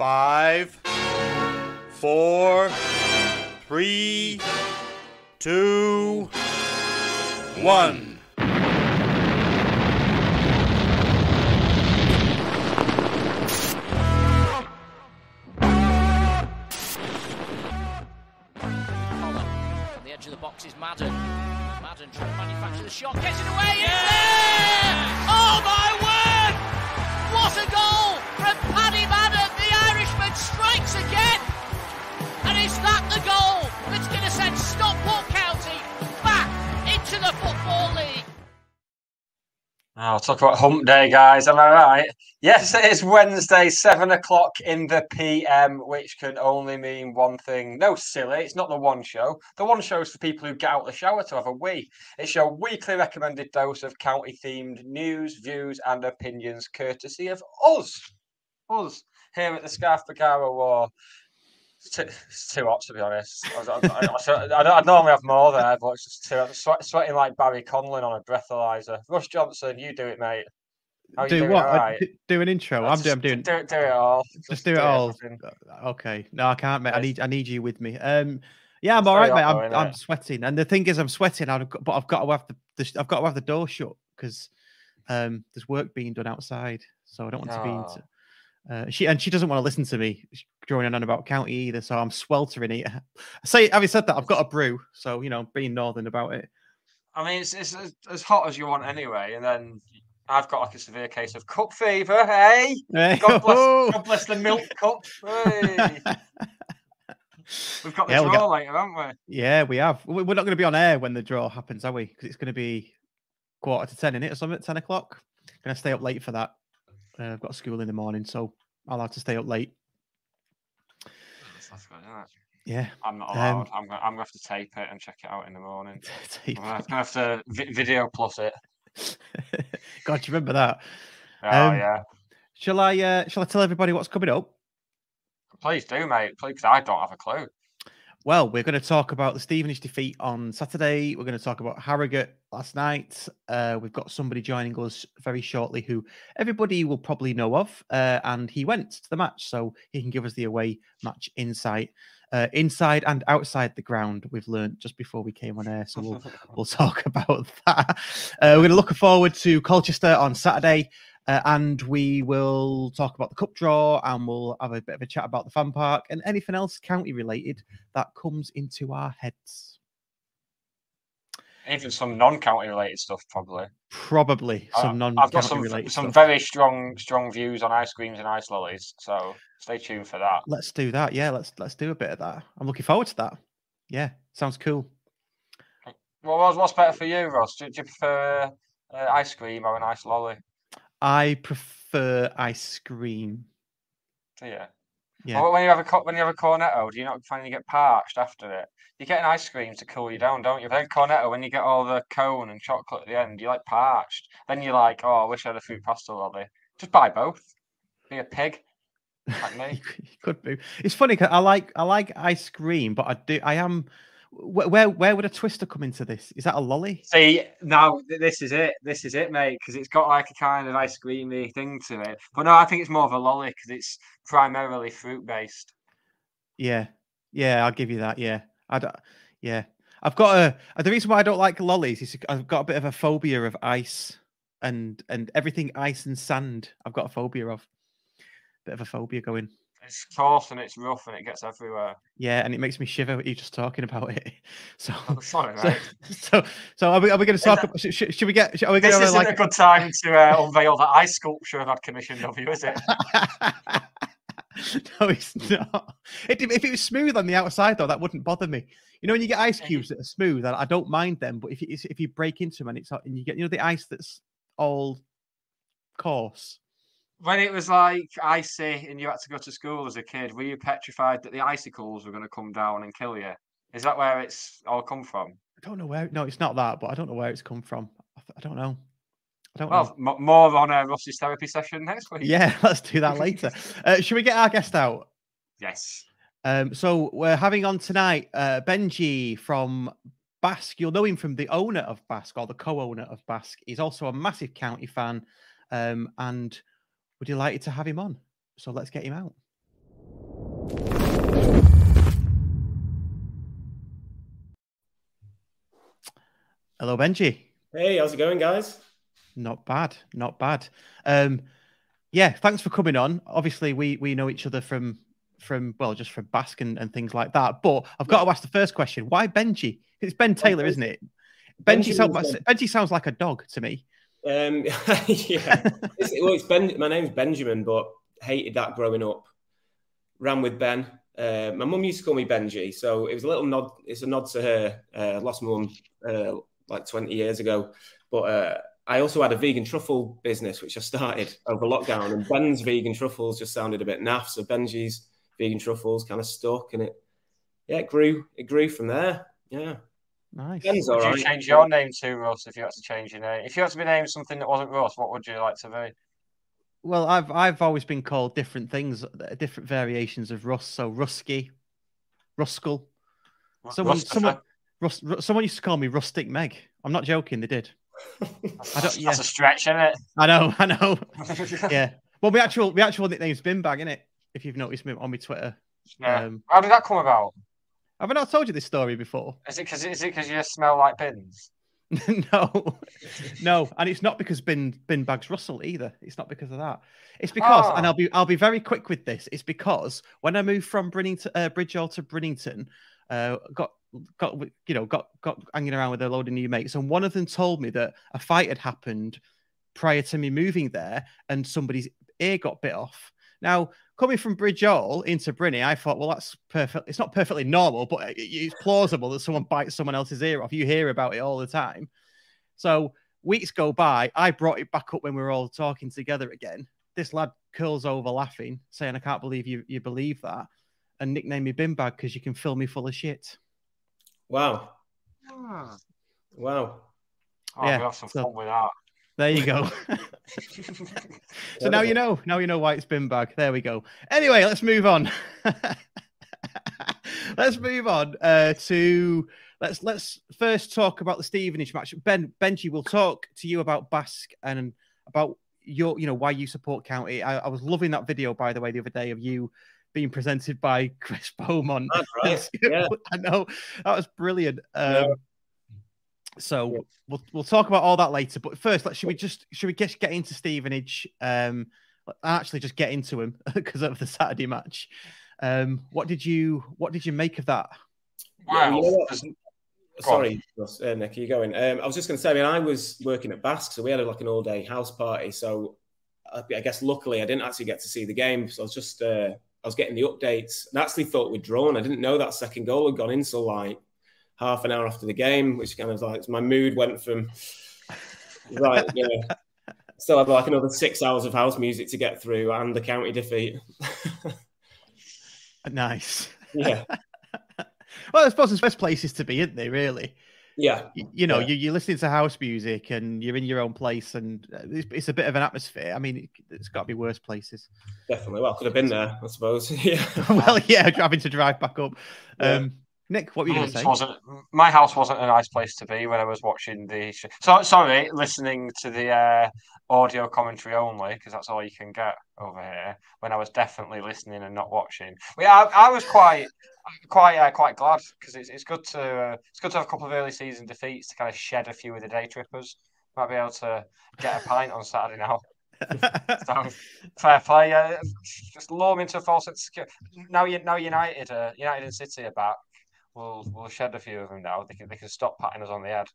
Five, four, three, two, one. On the edge of the box is Madden. Madden trying to manufacture the shot, gets it away, it's there! Oh my word! What a goal Strikes again! And is that the goal that's going to send Stockport County back into the Football League? Ah, I'll talk about hump day, guys. Am I right? Yes, it is Wednesday, seven o'clock in the PM, which can only mean one thing. No, silly, it's not the one show. The one show is for people who get out of the shower to have a wee. It's your weekly recommended dose of county themed news, views, and opinions, courtesy of us. Us here at the Scarf Bergara Wore. It's too, it's too hot to be honest. I, I, I, I, I, I normally have more there, but it's just too. I'm sweat, sweating like Barry Conlon on a breathalyzer. Rush Johnson, you do it, mate. How do what? Right? d- Do an intro. I'm, just doing. I'm doing. Do, it- do it all. Just do it all. everything. Uh, Okay. No, I can't, mate. I need. I need you with me. Um. Yeah, I'm It's all right, mate. I'm, I'm sweating, and the thing is, I'm sweating. I've got, but I've got to have the, the. I've got to have the door shut because um, there's work being done outside, so I don't want to be. Oh. Into, uh, she and she doesn't want to listen to me droning on about county either, so I'm sweltering it. Say, having said that, I've got a brew, so you know, being northern about it. I mean, it's, it's as, hot as you want anyway, and then I've got like a severe case of cup fever. Hey, Hey, God bless, ho! God bless the milk cup. Hey. We've got the Yeah, draw got- later, haven't we? Yeah, we have. We- We're not going to be on air when the draw happens, are we? Because it's going to be quarter to ten in it or something, ten o'clock. Going to stay up late for that. Uh, I've got school in the morning, so I'll have to stay up late. That's isn't it? Yeah. I'm not Um, allowed. I'm, gonna, I'm gonna have to tape it and check it out in the morning. I'm gonna have to vi- video plus it. God, you remember that? Oh Um, yeah, Shall I? Uh, shall I tell everybody what's coming up? please do, mate. Please, I don't have a clue. Well, we're going to talk about the Stevenage defeat on Saturday. We're going to talk about Harrogate last night. Uh, we've got somebody joining us very shortly who everybody will probably know of, uh, and he went to the match, so he can give us the away match insight, uh, inside and outside the ground. We've learned just before we came on air, so we'll we'll talk about that. Uh, we're going to look forward to Colchester on Saturday. Uh, and we will talk about the cup draw and we'll have a bit of a chat about the fan park and anything else county related that comes into our heads. Even some non-county related stuff, probably. Probably I- some non I've got some related some stuff. very strong strong views on ice creams and ice lollies, so stay tuned for that. Let's do that. Yeah, let's let's do a bit of that. I'm looking forward to that. Yeah, sounds cool. Well, what's, what's better for you, Russ? Do, do you prefer uh, ice cream or an ice lolly? I prefer ice cream. You? Yeah. Or when you have a when you have a cornetto, do you not finally get parched after it? You get an ice cream to cool you down, don't you? Then cornetto, when you get all the cone and chocolate at the end, you're like parched. Then you're like, oh, I wish I had a fruit pasta lolly. Just buy both. Be a pig, like me. could be. It's funny because I like I like ice cream, but I do I am. Where where, where would a twister come into this? Is that a lolly? See, now this is it. This is it, mate, because it's got like a kind of ice creamy thing to it. But no, I think it's more of a lolly because it's primarily fruit based. Yeah, yeah, I'll give you that. Yeah, I don't. Yeah, I've got a. The reason why I don't like lollies is I've got a bit of a phobia of ice and and everything ice and sand. I've got a phobia of. Bit of a phobia going. It's coarse and it's rough and it gets everywhere. Yeah, and it makes me shiver with you just talking about it. So, Oh, sorry, so, so, so are we, are we going to talk? that- About, should, should, we get? Are we This going to isn't like? a good time to uh, unveil the ice sculpture I've had commissioned of you, is it? no, it's not. It, if it was smooth on the outside, though, that wouldn't bother me. You know, when you get ice cubes that are smooth, I, I don't mind them. But if you, if you break into them and it's and you get you know the ice that's all coarse. When it was like icy and you had to go to school as a kid, were you petrified that the icicles were going to come down and kill you? Is that where it's all come from? I don't know where. No, it's not that, but I don't know where it's come from. I, I don't know. I don't know. Well, m- more on a Russ's therapy session next week. Yeah, let's do that later. uh, should we get our guest out? Yes. Um, so we're having on tonight uh, Benji from Bask. You'll know him from the owner of Bask or the co-owner of Bask. He's also a massive county fan, um, and we're delighted to have him on. So let's get him out. Hello, Benji. Hey, how's it going, guys? Not bad, not bad. Um, yeah, thanks for coming on. Obviously, we we know each other from from well, just from Bask and, and things like that. But I've got to ask the first question: Why Benji? It's Ben Taylor, isn't it? Benji, Benji sounds, Benji sounds like a dog to me. Um, yeah, it's, well, it's Ben. My name's Benjamin, but hated that growing up. Ran with Ben. Uh, my mum used to call me Benji, so it was a little nod. It's a nod to her. Uh, lost mum uh, like 20 years ago, but uh, I also had a vegan truffle business which I started over lockdown, and Ben's vegan truffles just sounded a bit naff, so Benji's vegan truffles kind of stuck, and it yeah, it grew. It grew from there. Yeah, Nice. Ben's all Would right. you change your name to Russ if you had to change your name? If you had to be named something that wasn't Russ, what would you like to be? Well, I've I've always been called different things, uh, different variations of Russ. So Rusky, Ruskell. Someone, Rustifer? someone, Rus, someone used to call me Rustic Meg. I'm not joking. They did. That's, I don't- yeah. that's a stretch, isn't it? I know. I know. yeah. Well, my actual my actual nickname's Binbag, it? If you've noticed me on my Twitter. Yeah. Um, How did that come about? Have I not told you this story before? Is it because is it because you smell like bins? no, no, and it's not because Bin Bin Bags Russell either. It's not because of that. It's because, and Oh. I'll be I'll be very quick with this. It's because when I moved from Brinnington, uh, to Brinnington, uh, got got you know got got hanging around with a load of new mates, and one of them told me that a fight had happened prior to me moving there, and somebody's ear got bit off. Now, coming from Bridgell into Brinny, I thought, well, that's perfect. It's not perfectly normal, but it's plausible that someone bites someone else's ear off. You hear about it all the time. So weeks go by. I brought it back up when we were all talking together again. This lad curls over laughing, saying, I can't believe you, you believe that. And nicknamed me Bin Bag because you can fill me full of shit. Wow, Oh, wow. Yeah, oh, we'll have some so- fun with that. There you go. so now you know. Now you know why it's bin bag. There we go. Anyway, let's move on. let's move on uh, to let's let's first talk about the Stevenage match. Ben Benji will talk to you about Bask and about your you know why you support County. I, I was loving that video by the way the other day of you being presented by Chris Beaumont. That's right. Yeah. I know that was brilliant. Um, Yeah. So Yeah. we'll we'll talk about all that later. But first, let should we just should we just get into Stevenage? Um, actually, just get into him because of the Saturday match. Um, what did you what did you make of that? Yeah, you know what? there's- Go on. Sorry, uh, Nick, are you going? Um, I was just going to say, I mean, I was working at Bask, so we had like an all day house party. So I, I guess luckily I didn't actually get to see the game. So I was just, uh, I was getting the updates and actually thought we'd drawn. I didn't know that second goal had gone in till like half an hour after the game, which kind of like my mood went from, right, you know, still had like another six hours of house music to get through and the county defeat. Nice. Yeah. well, I suppose there's best places to be, isn't they? Really. Yeah. You, you know, Yeah. you, you're listening to house music and you're in your own place, and uh, it's, it's a bit of an atmosphere. I mean, it, it's got to be worse places. Definitely. Well, could have been there, I suppose. yeah. well, yeah, having to drive back up. Yeah. Um, Nick, what were you going to say? wasn't my house wasn't a nice place to be when I was watching the. sh- So sorry, listening to the uh, audio commentary only because that's all you can get over here. When I was definitely listening and not watching. But yeah, I, I was quite, quite, uh, quite glad because it's, it's good to uh, it's good to have a couple of early season defeats to kind of shed a few of the day trippers. Might be able to get a pint on Saturday now. So, fair play. Uh, just lure them into a false sense security. Now, now United, uh, United and City are back. We'll we'll shed a few of them now. They can they can stop patting us on the head.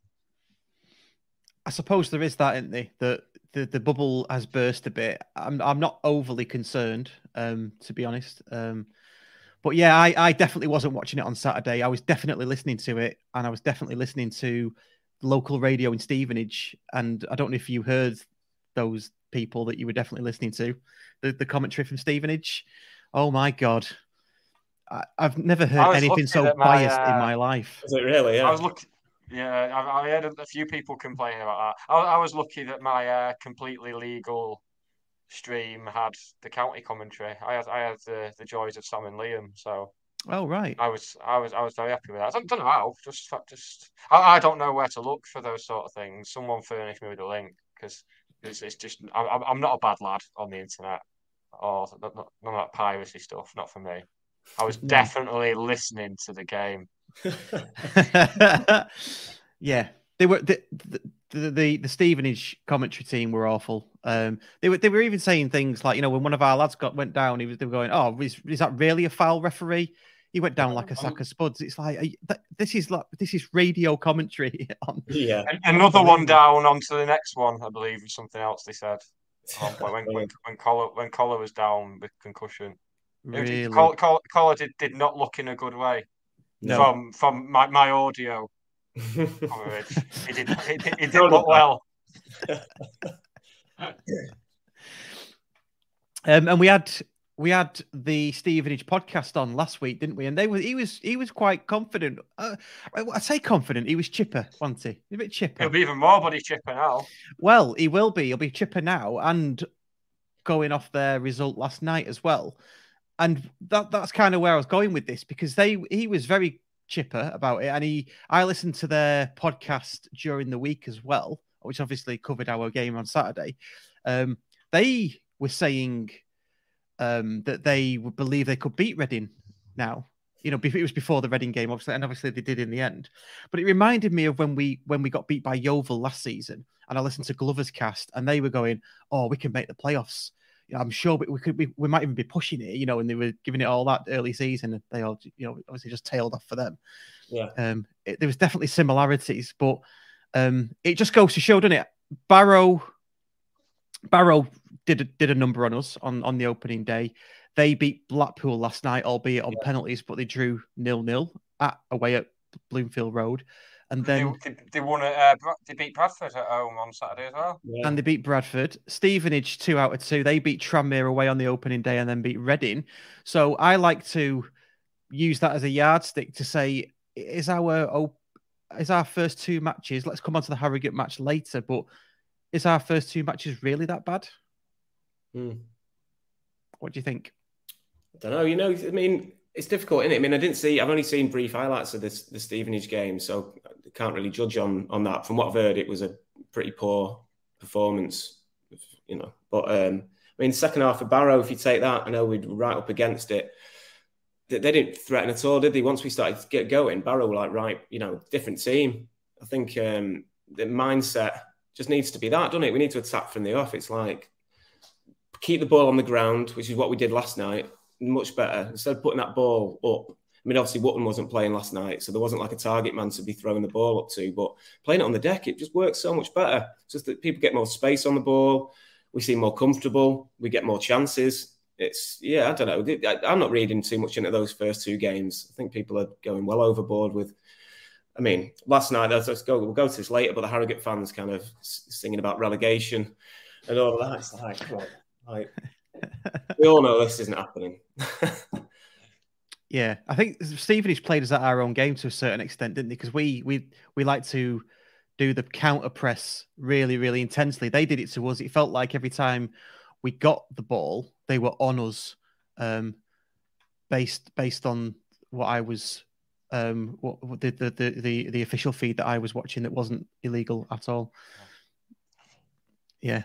I suppose there is that, isn't there? The, the the bubble has burst a bit. I'm I'm not overly concerned, um, to be honest. Um, but yeah, I, I definitely wasn't watching it on Saturday. I was definitely listening to it, and I was definitely listening to local radio in Stevenage. And I don't know if you heard those people that you were definitely listening to, the, the commentary from Stevenage. Oh my god, I, I've never heard was anything so that my, biased in uh, my life. Is it really? Yeah. I was looking. Yeah, I, I heard a few people complaining about that. I, I was lucky that my uh, completely legal stream had the county commentary. I had I had the, the joys of Sam and Liam, so Oh right. I was I was I was very happy with that. I don't, don't know how. Just just I, I don't know where to look for those sort of things. Someone furnished me with a link because it's, it's just I, I'm I'm not a bad lad on the internet or not, not, none of that piracy stuff. Not for me. I was definitely listening to the game. yeah, they were the the, the the the Stevenage commentary team were awful. Um, they were they were even saying things like you know when one of our lads got went down, he was they were going, oh, is, is that really a foul referee? He went down like a sack of spuds. It's like you- th- this is like this is radio commentary on. yeah. An- Another one down onto the next one, I believe, is something else they said. at one when when when Collar when Collar was down with concussion. It- Really? Collar, Collar, Collar did, did not look in a good way No. from from my, my audio coverage. He did he, did- he did Don't look look well. Um, and we had we had the Stevenage podcast on last week, didn't we? And they were he was he was quite confident. Uh, I, I say confident. He was chipper, wasn't he? A bit chipper. He'll be even more body chipper now. Well, he will be. He'll be chipper now and going off their result last night as well. And that that's kind of where I was going with this because they he was very chipper about it. And he I listened to their podcast during the week as well, which obviously covered our game on Saturday. Um, they were saying um, that they would believe they could beat Reading now. You know, it was before the Reading game, obviously, and obviously they did in the end. But it reminded me of when we when we got beat by Yeovil last season, and I listened to Glover's cast, and they were going, "Oh, we can make the playoffs." I'm sure we, we could we, we might even be pushing it. You know, and they were giving it all that early season, and they all you know obviously just tailed off for them. Yeah. Um, it, there was definitely similarities, but um, it just goes to show, doesn't it? Barrow, Barrow did a, did a number on us on on the opening day. They beat Blackpool last night, albeit on penalties, but they drew nil nil at away at Bloomfield Road, and then they, they, they won it. Uh, they beat Bradford at home on Saturday as well. Yeah. and they beat Bradford. Stevenage two out of two. They beat Tranmere away on the opening day, and then beat Reading. So I like to use that as a yardstick to say is our op- is our first two matches. Let's come on to the Harrogate match later, but is our first two matches really that bad? Hmm. What do you think? I don't know. You know, I mean, it's difficult, isn't it? I mean, I didn't see. I've only seen brief highlights of this the Stevenage game, so I can't really judge on on that. From what I've heard, it was a pretty poor performance, you know. But um, I mean, second half of Barrow, if you take that, I know we'd right up against it. They, they didn't threaten at all, did they? Once we started to get going, Barrow were like, right, you know, different team. I think um, the mindset just needs to be that, doesn't it? We need to attack from the off. It's like keep the ball on the ground, which is what we did last night. Much better instead of putting that ball up. I mean, obviously, Wootton wasn't playing last night, so there wasn't like a target man to be throwing the ball up to. But playing it on the deck, it just works so much better. It's just that people get more space on the ball. We seem more comfortable. We get more chances. It's yeah, I don't know. I'm not reading too much into those first two games. I think people are going well overboard with. I mean, last night, let's, go. We'll go to this later, but the Harrogate fans kind of singing about relegation and all that. It's like, like we all know this isn't happening. Yeah, I think Stevenage played us at our own game to a certain extent, didn't he? Because we we we like to do the counter press really, really intensely. They did it to us. It felt like every time we got the ball, they were on us, um, based based on what I was, um, what, what the, the the the the official feed that I was watching that wasn't illegal at all. Yeah.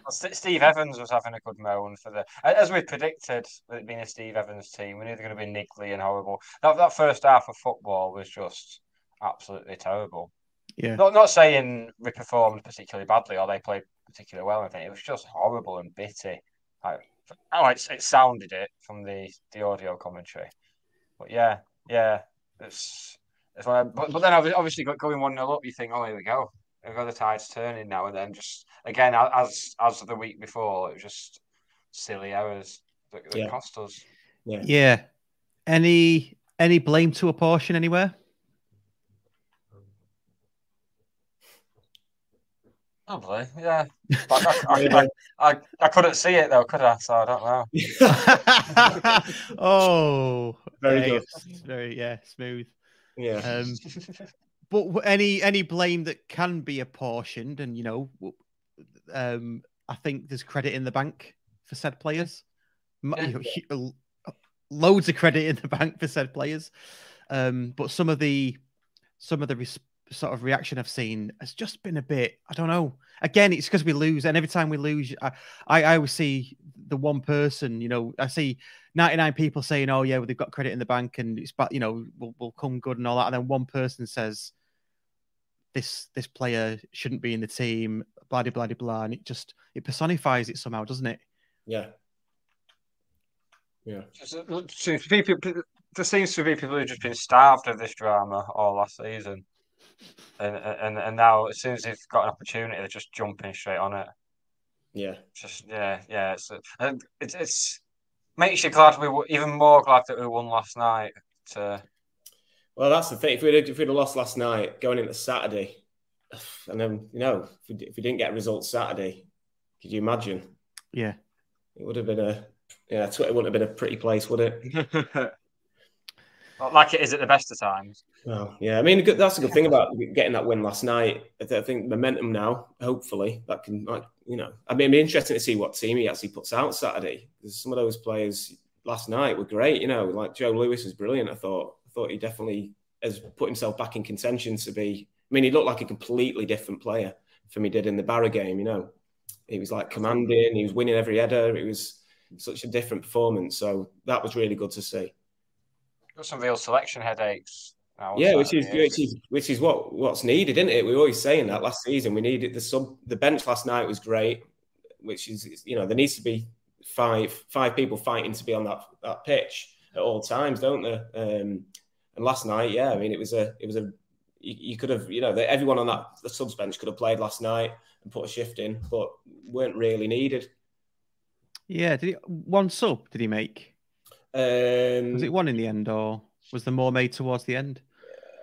Well, Steve Evans was having a good moan for the as we predicted it being a Steve Evans team. We knew they're going to be niggly and horrible. That that first half of football was just absolutely terrible. Yeah. Not not saying we performed particularly badly or they played particularly well. I think it was just horrible and bitty. Like, oh, it, it sounded it from the the audio commentary. But yeah, yeah, it's it's one. Of, but but then obviously going one 0 up, you think, oh, here we go. We've got the tides turning now, and then just again as as the week before, it was just silly errors that, that yeah. cost us. Yeah. Yeah. Any any blame to apportion anywhere? Probably, yeah. I, I, I, I, couldn't see it though, could I? So I don't know. oh, very good. Very yeah, smooth. Yeah. Um, but any any blame that can be apportioned, and you know, um, I think there's credit in the bank for said players. Yeah. Loads of credit in the bank for said players. Um, but some of the some of the res- sort of reaction I've seen has just been a bit. I don't know. Again, it's because we lose, and every time we lose, I, I, I always see the one person. You know, I see ninety nine people saying, "Oh yeah, well, they've got credit in the bank, and it's but you know, we'll, we'll come good and all that," and then one person says, "This this player shouldn't be in the team." Blah blah blah blah, and it just it personifies it somehow, doesn't it? Yeah. Yeah. There seems to be people who've just been starved of this drama all last season and and and now as soon as they've got an opportunity, they're just jumping straight on it. Yeah, just yeah, yeah. It's it's, it's makes you glad we were even more glad that we won last night. To well, that's the thing. If we'd if we'd have lost last night, going into Saturday, and then you know if we, if we didn't get results Saturday, could you imagine? Yeah, it would have been a yeah. Twitter wouldn't have been a pretty place, would it? like it is at the best of times. Well, yeah, I mean that's a good thing about getting that win last night. I think momentum now, hopefully, that can like you know, I mean, it'd be interesting to see what team he actually puts out Saturday. Because some of those players last night were great. You know, like Joe Lewis was brilliant. I thought, I thought he definitely has put himself back in contention to be. I mean, he looked like a completely different player from he did in the Barrow game. You know, he was like commanding. He was winning every header. It was such a different performance. So that was really good to see got some real selection headaches. Yeah, which is which is which is what what's needed, isn't it? We were always saying that last season. We needed the sub. The bench last night was great, which is you know there needs to be five five people fighting to be on that that pitch at all times, don't there? Um, and last night, yeah, I mean it was a it was a you, you could have you know everyone on that the subs bench could have played last night and put a shift in, but weren't really needed. Yeah, did he, one sub did he make? Um, was it one in the end, or was there more made towards the end?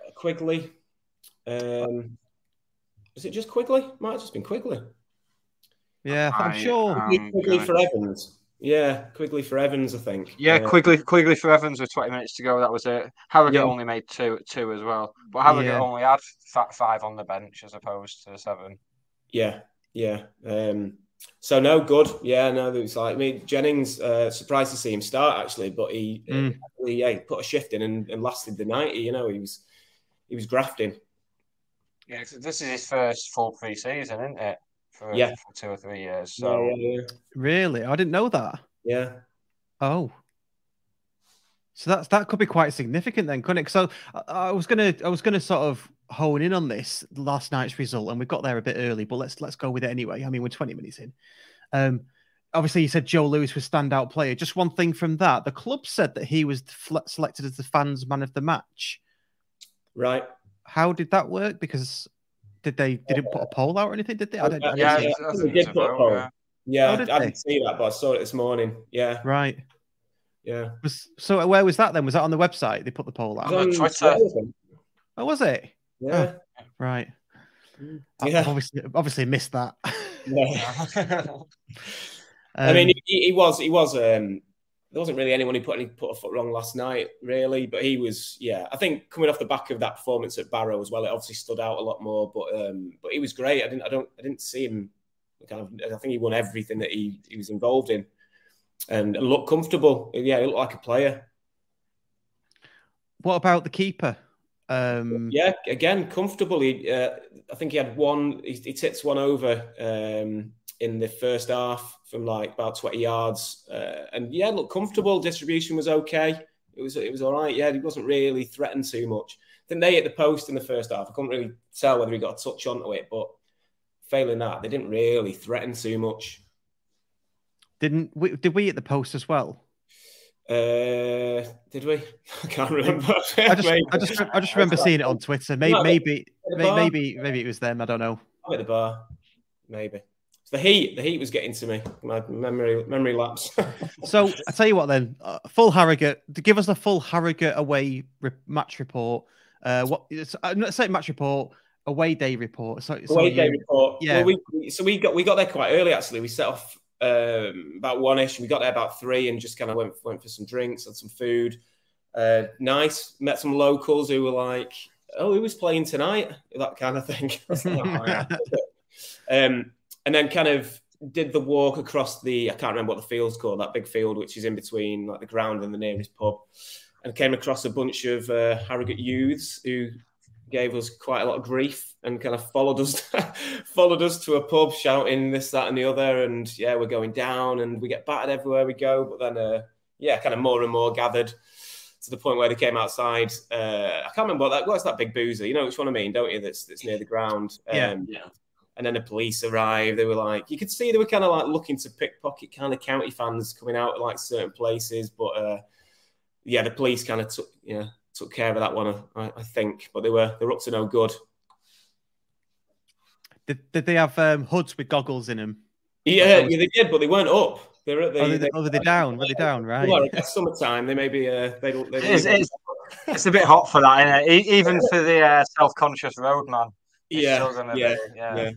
Uh, Quigley. Um, was it just Quigley? Might have just been Quigley. Yeah, I'm sure. Um, Quigley for Evans. Yeah, Quigley for Evans, I think. Yeah, uh, Quigley Quigley for Evans with 20 minutes to go. That was it. Harrogate yeah. only made two two as well, but Harrogate yeah. only had five on the bench as opposed to seven. Yeah, yeah. Um, so no, good. Yeah, no, it was like I mean Jennings. Uh, surprised to see him start actually, but he, mm. he yeah, he put a shift in and, and, lasted the ninety. You know, he was he was grafting. Yeah, this is his first full pre-season, isn't it? For, yeah, for two or three years. So yeah, really, I didn't know that. Yeah. Oh. So that's that could be quite significant then, couldn't it? So I, I was gonna I was gonna sort of hone in on this last night's result, and we got there a bit early, but let's let's go with it anyway. I mean, we're 20 minutes in. Um, obviously, you said Joe Lewis was standout player. Just one thing from that: the club said that he was selected as the fans' man of the match. Right. How did that work? Because did they didn't put a poll out or anything? Did they? I didn't, I didn't yeah, yeah, they did put a poll. Yeah, yeah oh, I, I didn't see that, but I saw it this morning. Yeah. Right. Yeah. Was, so where was that then? Was that on the website? They put the poll out. On Twitter. Oh, was it? Yeah. Oh, right. Yeah. I've obviously, obviously missed that. Yeah. um, I mean, he, he, was he was um, there wasn't really anyone who put any put a foot wrong last night, really. But he was, yeah. I think coming off the back of that performance at Barrow as well, it obviously stood out a lot more. But um, but he was great. I didn't, I don't, I didn't see him. Kind of, I think he won everything that he he was involved in, and, looked comfortable. Yeah, he looked like a player. What about the keeper? Um, yeah, again, comfortable. He, uh, I think he had one. He, he tips one over um, in the first half from like about twenty yards, uh, and yeah, look comfortable. Distribution was okay. It was it was all right. Yeah, he wasn't really threatened too much. I think they hit the post in the first half. I couldn't really tell whether he got a touch onto it, but failing that, they didn't really threaten too much. Didn't we, did we hit the post as well? Uh, did we? I can't remember. I just, I just, I just remember seeing it on Twitter. Maybe, maybe, maybe, maybe it was them. I don't know. I'm at the bar, maybe. The heat, the heat was getting to me. My memory, memory lapse. so I tell you what, then, uh, full Harrogate. Give us a full Harrogate away re- match report. Uh, what? I'm not saying match report. Away day report. So, away day report. Yeah. Well, we, so we got we got there quite early. Actually, we set off um, about one ish. We got there about three and just kind of went went for some drinks, had some food. Uh, nice. Met some locals who were like, "Oh, who was playing tonight?" That kind of thing. um, and then kind of did the walk across the I can't remember what the field's called, that big field which is in between like the ground and the nearest pub, and came across a bunch of uh, Harrogate youths who gave us quite a lot of grief and kind of followed us followed us to a pub shouting this that and the other and yeah we're going down and we get battered everywhere we go. But then uh, yeah kind of more and more gathered to the point where they came outside uh, I can't remember what that what's that big boozer? You know which one I mean don't you? That's that's near the ground. Um, yeah yeah and then the police arrived. They were like, you could see they were kind of like looking to pickpocket kind of county fans coming out of like certain places. But uh, yeah, the police kind of took, yeah, took care of that one, I, I, think. But they were they were up to no good. Did, did they have um, hoods with goggles in them? Yeah, yeah, they did, but they weren't up. They were, they, oh, they, they, oh, were they down? Were they down? Right. Well, it's summertime. They may be. Uh, they don't. They it's, it's, it's, a bit hot for that, isn't it? Even for the uh, self-conscious roadman. Yeah, yeah, be, yeah, yeah,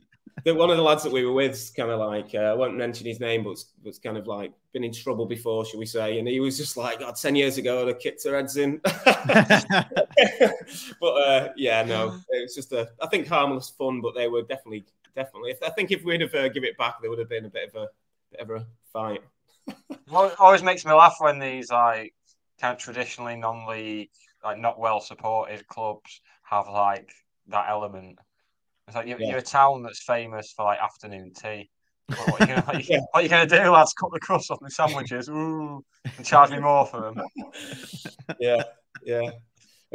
the, one of the lads that we were with, kind of like, uh, I won't mention his name, but was kind of like been in trouble before, should we say? And he was just like, God, 10 years ago, I'd have kicked her heads in. but uh, yeah, no, it was just a, I think harmless fun, but they were definitely, definitely, if, I think if we'd have uh, give it back, there would have been a bit of a, bit of a fight. always makes me laugh when these like kind of traditionally non-league, like not well supported clubs have like that element it's like you're, yeah. you're, a town that's famous for like afternoon tea. What, are you gonna, yeah. what are you gonna do, lads? Cut the crust off the sandwiches, ooh, and charge me more for them. yeah, yeah.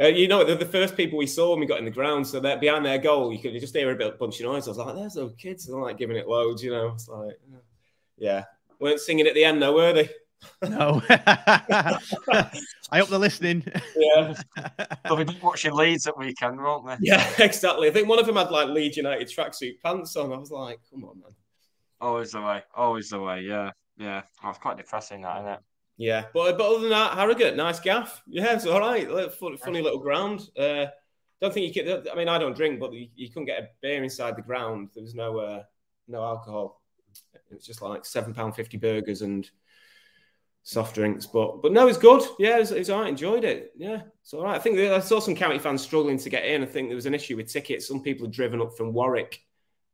Uh, you know, the first people we saw when we got in the ground, so that behind their goal, you could just hear a bit bunch of noise. I was like, "There's those kids," and like giving it loads, you know. It's like, yeah, weren't singing at the end though, were they? No. I hope they're listening. Yeah. They'll be watching Leeds at weekend, won't they? Yeah, exactly. I think one of them had like Leeds United tracksuit pants on. I was like, come on, man. Always the way. Always the way. Yeah. Yeah. Oh, it's quite depressing, that, isn't it? Yeah. But, but other than that, Harrogate, nice gaff. Yeah, it's all right. Funny little ground. Uh, don't think you could. I mean, I don't drink, but you, you couldn't get a beer inside the ground. There was no uh, no alcohol. It was just like seven pound fifty burgers and soft drinks. But but no, it's good. Yeah, it's, all right. Enjoyed it. Yeah, it's all right. I think I saw some county fans struggling to get in. I think there was an issue with tickets. Some people had driven up from Warwick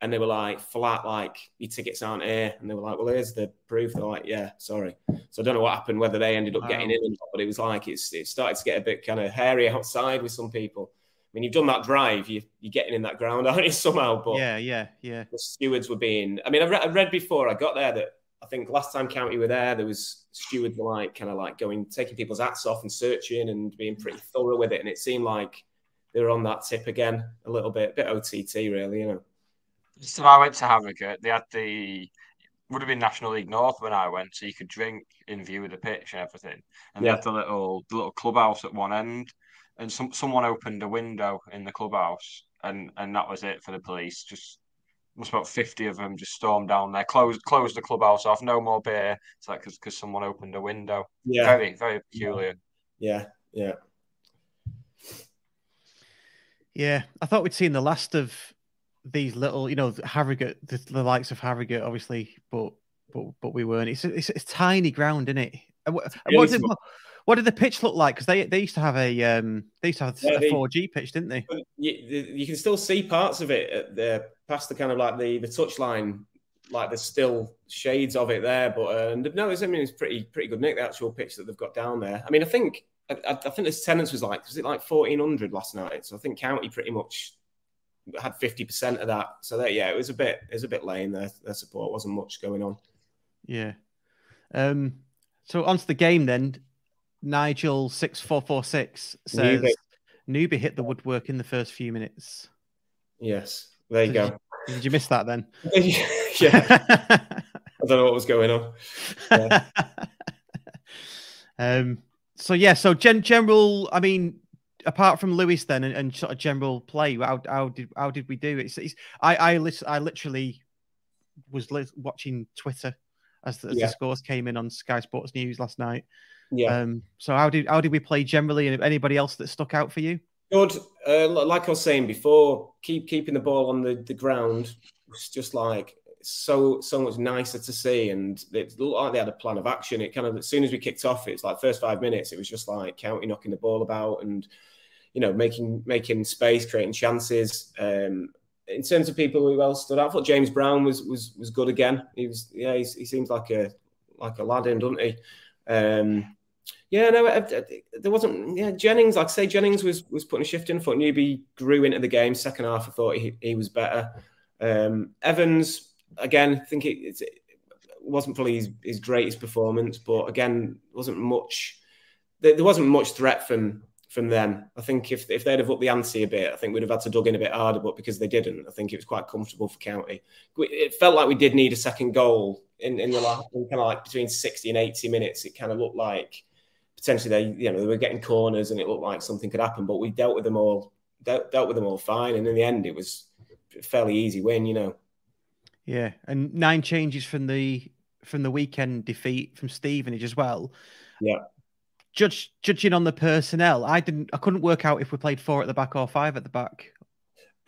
and they were like flat, like your tickets aren't here. And they were like, well, here's the proof. They're like, yeah, sorry. So I don't know what happened, whether they ended up wow. getting in or not, but it was like it's it started to get a bit kind of hairy outside with some people. I mean, you've done that drive, you, you're getting in that ground, aren't you, somehow? But yeah, yeah, yeah. The stewards were being, I mean, I I read before I got there that I think last time County were there, there was stewards like kind of like going, taking people's hats off and searching and being pretty thorough with it. And it seemed like they were on that tip again a little bit, a bit OTT really, you know. So I went to Harrogate. They had the would have been National League North when I went, so you could drink in view of the pitch and everything. And yeah. they had the little the little clubhouse at one end, and some someone opened a window in the clubhouse, and and that was it for the police. Just must about 50 of them just stormed down there, closed closed the clubhouse off, no more beer. It's like because someone opened a window. Yeah. Very, very peculiar. Yeah, yeah. Yeah, I thought we'd seen the last of these little, you know, Harrogate, the, the likes of Harrogate, obviously, but but but we weren't. It's it's, it's tiny ground, isn't it? And what, and what, did, what, did the pitch look like? Because they they used to have a um, they used to have Yeah, a four G pitch, didn't they? you, you can still see parts of it at the past the kind of like the the touch line like there's still shades of it there but uh, no it's, I mean it's pretty pretty good Nick the actual pitch that they've got down there I mean I think I, I think this attendance was like was it like 1400 last night so I think County pretty much had 50% of that so that yeah it was a bit it was a bit lame their, their support wasn't much going on Yeah. Um. So onto the game then. Nigel six four four six says Newby. Newby hit the woodwork in the first few minutes. yes there you Did go Did you miss that then? yeah I don't know what was going on Yeah. um. So yeah. So gen- general. I mean, apart from Lewis then and, and sort of general play, how how did how did we do? It's, it's I I I literally was li- watching Twitter as, the, as Yeah. the scores came in on Sky Sports News last night. Yeah Um. So how did how did we play generally, and anybody else that stuck out for you? Good. Uh, like I was saying before, keep keeping the ball on the, the ground was just like so so much nicer to see, and it looked like they had a plan of action. It kind of as soon as we kicked off, it's like first five minutes, it was just like county knocking the ball about and you know making making space, creating chances. Um, in terms of people who else stood out, I thought James Brown was was was good again. He was yeah, he's, he seems like a like a lad in, doesn't he? Um, yeah, no, there wasn't. Yeah, Jennings, like I say, Jennings was was putting a shift in. I thought Newby grew into the game. Second half, I thought he, he was better. Um, Evans, again, I think it, it wasn't probably his, his greatest performance, but again, wasn't much. There, there wasn't much threat from from them. I think if if they'd have upped the ante a bit, I think we'd have had to dug in a bit harder. But because they didn't, I think it was quite comfortable for County. It felt like we did need a second goal in in the last kind of like between sixty and eighty minutes. It kind of looked like potentially they you know they were getting corners and it looked like something could happen but we dealt with them all dealt, dealt with them all fine. And in the end it was a fairly easy win you know. Yeah, and nine changes from the from the weekend defeat from Stevenage as well. Yeah. Judge judging on the personnel, I didn't I couldn't work out if we played four at the back or five at the back.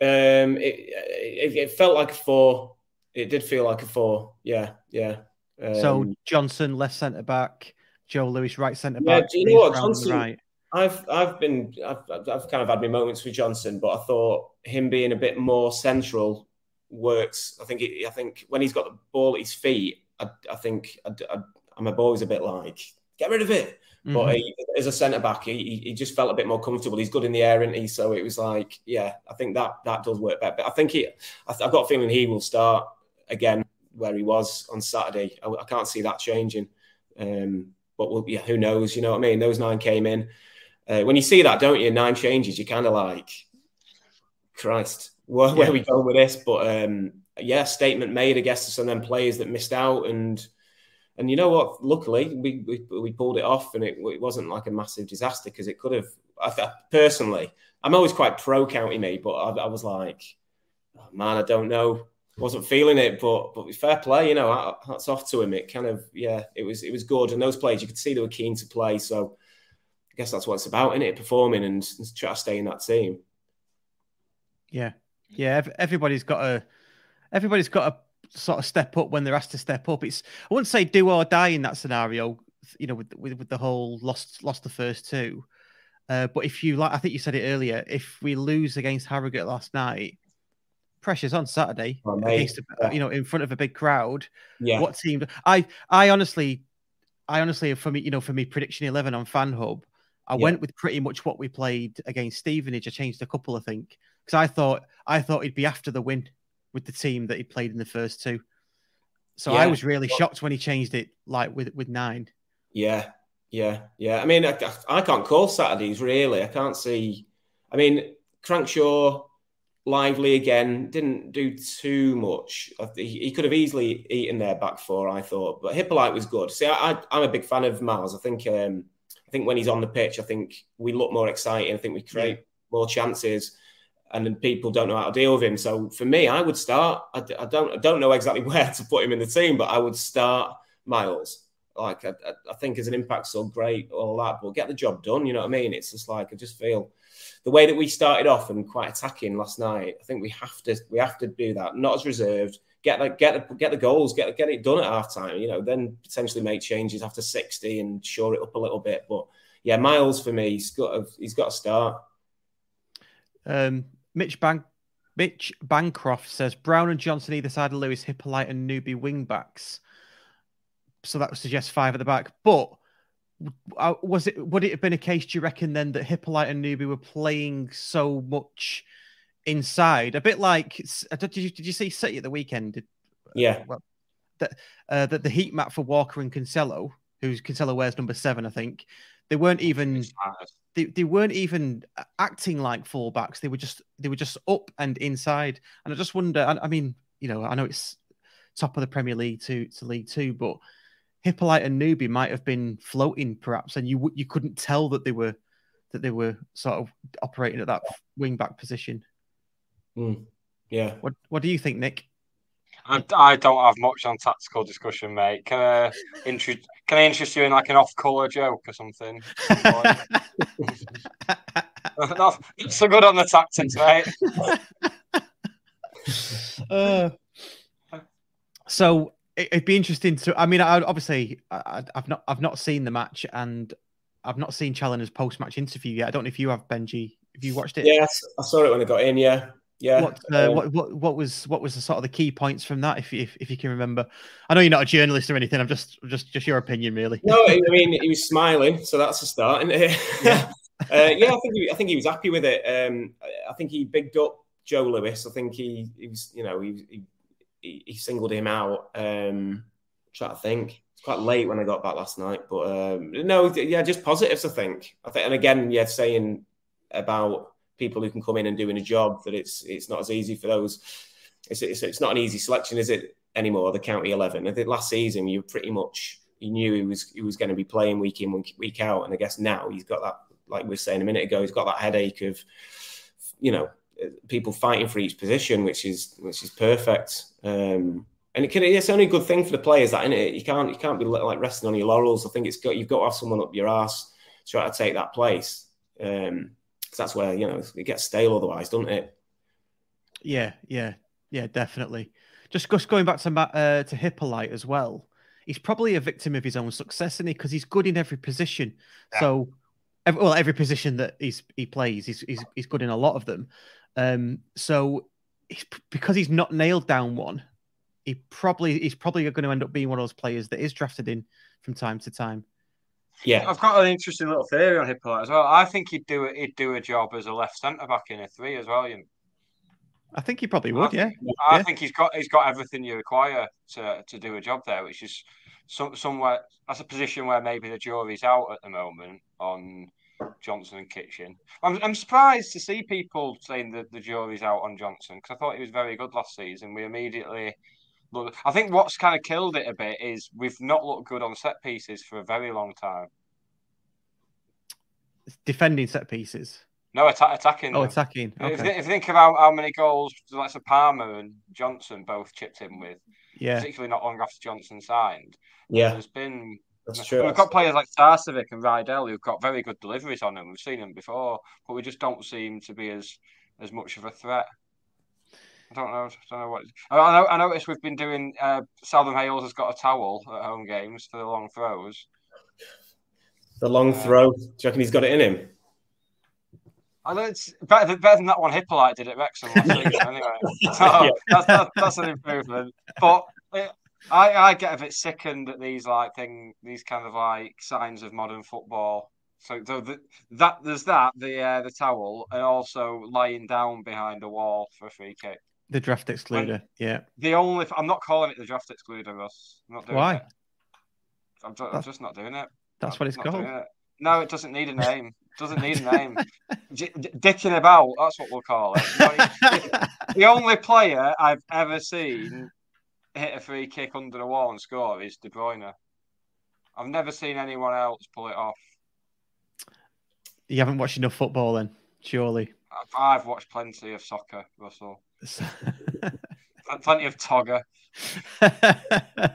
um it, it, it felt like a four. It did feel like a four. Yeah yeah. Um, so Johnson left centre back, Joe Lewis right centre back. Yeah, do you know what, Brown on the Johnson- right. I've I've been I've, I've kind of had my moments with Johnson, but I thought him being a bit more central works. I think it, I think when he's got the ball at his feet, I, I think I, I, I'm always a bit like get rid of it. But Mhm. he, as a centre back, he, he- just felt a bit more comfortable. He's good in the air, isn't he? So it was like, yeah, I think that that does work better. But I think he, I've got a feeling he will start again where he was on Saturday. I, I can't see that changing. Um, but we'll, yeah, who knows? You know what I mean? Those nine came in. Uh, when you see that, don't you? Nine changes, you're kind of like, Christ, where, where Yeah. are we going with this? But um, yeah, statement made, I guess, to some of them players that missed out. And and you know what? Luckily, we we, we pulled it off, and it, it wasn't like a massive disaster because it could have. I, personally, I'm always quite pro county me, but I, I was like, oh, man, I don't know. Wasn't feeling it, but but fair play, you know. Hats off to him. It kind of yeah, it was it was good, and those players you could see they were keen to play. So I guess that's what it's about, isn't it? Performing and, and try to stay in that team. Yeah, yeah. Everybody's got a everybody's got a sort of step up when they're asked to step up. It's I wouldn't say do or die in that scenario. You know, with with, with the whole lost lost the first two. Uh, but if you like, I think you said it earlier. If we lose against Harrogate last night, pressure's on Saturday Oh, against yeah. you know in front of a big crowd. Yeah, What team? I I honestly, I honestly for me, you know, for me prediction eleven on Fan Hub, I Yeah. went with pretty much what we played against Stevenage. I changed a couple, I think, because I thought I thought he'd be after the win with the team that he played in the first two. So I was really shocked when he changed it, like with with nine. Yeah, yeah, yeah. I mean, I, I can't call Saturdays really. I can't see. I mean, Crankshaw, lively again, didn't do too much. He, could have easily eaten their back four, I thought. But Hippolyte was good. See, I, I'm a big fan of Myles. I think, um, I think when he's on the pitch, I think we look more exciting. I think we create more chances. And then people don't know how to deal with him. So for me, I would start. I, I don't. I don't know exactly where to put him in the team, but I would start Myles. Like I, I- I think as an impact, so great, all that, but get the job done. You know what I mean? It's just like I just feel the way that we started off and quite attacking last night. I think we have to we have to do that. Not as reserved. get like get the, get the goals, get get it done at half time. You know, then potentially make changes after sixty and shore it up a little bit. But yeah, Myles for me, he's got a, he's got to start. Um, Mitch Bank. Mitch Bancroft says Brown and Johnson either side of Lewis, Hippolyte and Newby wing backs. So that would suggest five at the back. But Uh, was it would it have been a case, do you reckon, then that Hippolyte and Newby were playing so much inside? A bit like uh, did you did you see City at the weekend? Did, uh, yeah. Well, that uh, that the heat map for Walker and Cancelo, who's Cancelo wears number seven, I think. They weren't even they, they weren't even acting like fullbacks. They were just they were just up and inside. And I just wonder. I, I mean, you know, I know it's top of the Premier League to to League Two, but Hippolyte and Newby might have been floating perhaps, and you you couldn't tell that they were that they were sort of operating at that wing back position. Mm. Yeah. What What do you think, Nick? I, I don't have much on tactical discussion, mate. Can I interest Can I interest you in like an off-color joke or something? not, so good on the tactics, mate. Uh, so it, would be interesting to. I mean, I, obviously, I, have not, I've not seen the match, and I've not seen Challinor's post-match interview yet. I don't know if you have, Benji. Have you watched it? Yeah, I saw it when I got in. Yeah, yeah. What, uh, um, what, what, what was what was the sort of the key points from that, if, if if you can remember? I know you're not a journalist or anything. I'm just just just your opinion, really. No, I mean he was smiling, so that's a start. yeah, uh, yeah. I think he, I think he was happy with it. Um, I think he bigged up Joe Lewis. I think he, he was, you know, he, he, he singled him out. Um, try to think. It's quite late when I got back last night, but um, no, yeah, just positives. I think. I think, and again, yeah, saying about people who can come in and doing a job that it's it's not as easy for those. It's, it's, it's not an easy selection, is it anymore? The county eleven. I think last season you pretty much you knew he was he was going to be playing week in week out, and I guess now he's got that like we were saying a minute ago, he's got that headache of you know people fighting for each position, which is which is perfect. Um, and it can, it's only a good thing for the players that in it. You can't you can't be like resting on your laurels. I think it's got you've got to have someone up your ass try to take that place. Um, because that's where you know it gets stale otherwise, doesn't it? Yeah, yeah, yeah, definitely. Just, just going back to uh, to Hippolyte as well. He's probably a victim of his own success, isn't he? Because he's good in every position. Yeah. So, every, well, every position that he's he plays, he's, he's he's good in a lot of them. Um, so, he's, because he's not nailed down one, he probably he's probably going to end up being one of those players that is drafted in from time to time. Yeah, I've got an interesting little theory on Hippolyte as well. I think he'd do it. He'd do a job as a left centre back in a three as well. You know? I think he probably would. I yeah, I yeah. think he's got he's got everything you require to to do a job there, which is some, somewhere that's a position where maybe the jury's out at the moment on Johnson and Kitchen. I'm, I'm surprised to see people saying that the jury's out on Johnson because I thought he was very good last season. We immediately look. I think what's kind of killed it a bit is we've not looked good on set pieces for a very long time. Defending set pieces. No, atta- attacking. Oh, them. attacking. Okay. If, if, you think about how many goals like so Palmer and Johnson both chipped in with, yeah, particularly not long after Johnson signed. Yeah, there's been. That's true. We've got players like Sarcevic and Rydel who've got very good deliveries on them. We've seen them before, but we just don't seem to be as as much of a threat. I don't know. I don't know what. I, know, I noticed we've been doing. Uh, Southern Hales has got a towel at home games for the long throws. The long uh, throw. Do you reckon he's got it in him? I know it's better than, better than that one Hippolyte did at Wrexham last week. Anyway, so that's, that's, that's an improvement. But it, I I get a bit sickened at these like thing, these kind of like signs of modern football. So, so the, that there's that the uh, the towel and also lying down behind a wall for a free kick. The draft excluder, when yeah. The only I'm not calling it the draft excluder, Russ. I'm not doing Why? It. I'm, just, I'm just not doing it. That's I'm what it's called. It. No, it doesn't need a name. It doesn't need a name. D- dicking about. That's what we'll call it. the only player I've ever seen hit a free kick under the wall and score is De Bruyne. I've never seen anyone else pull it off. You haven't watched enough football, then, surely. I've watched plenty of soccer, Russell. plenty of Togger.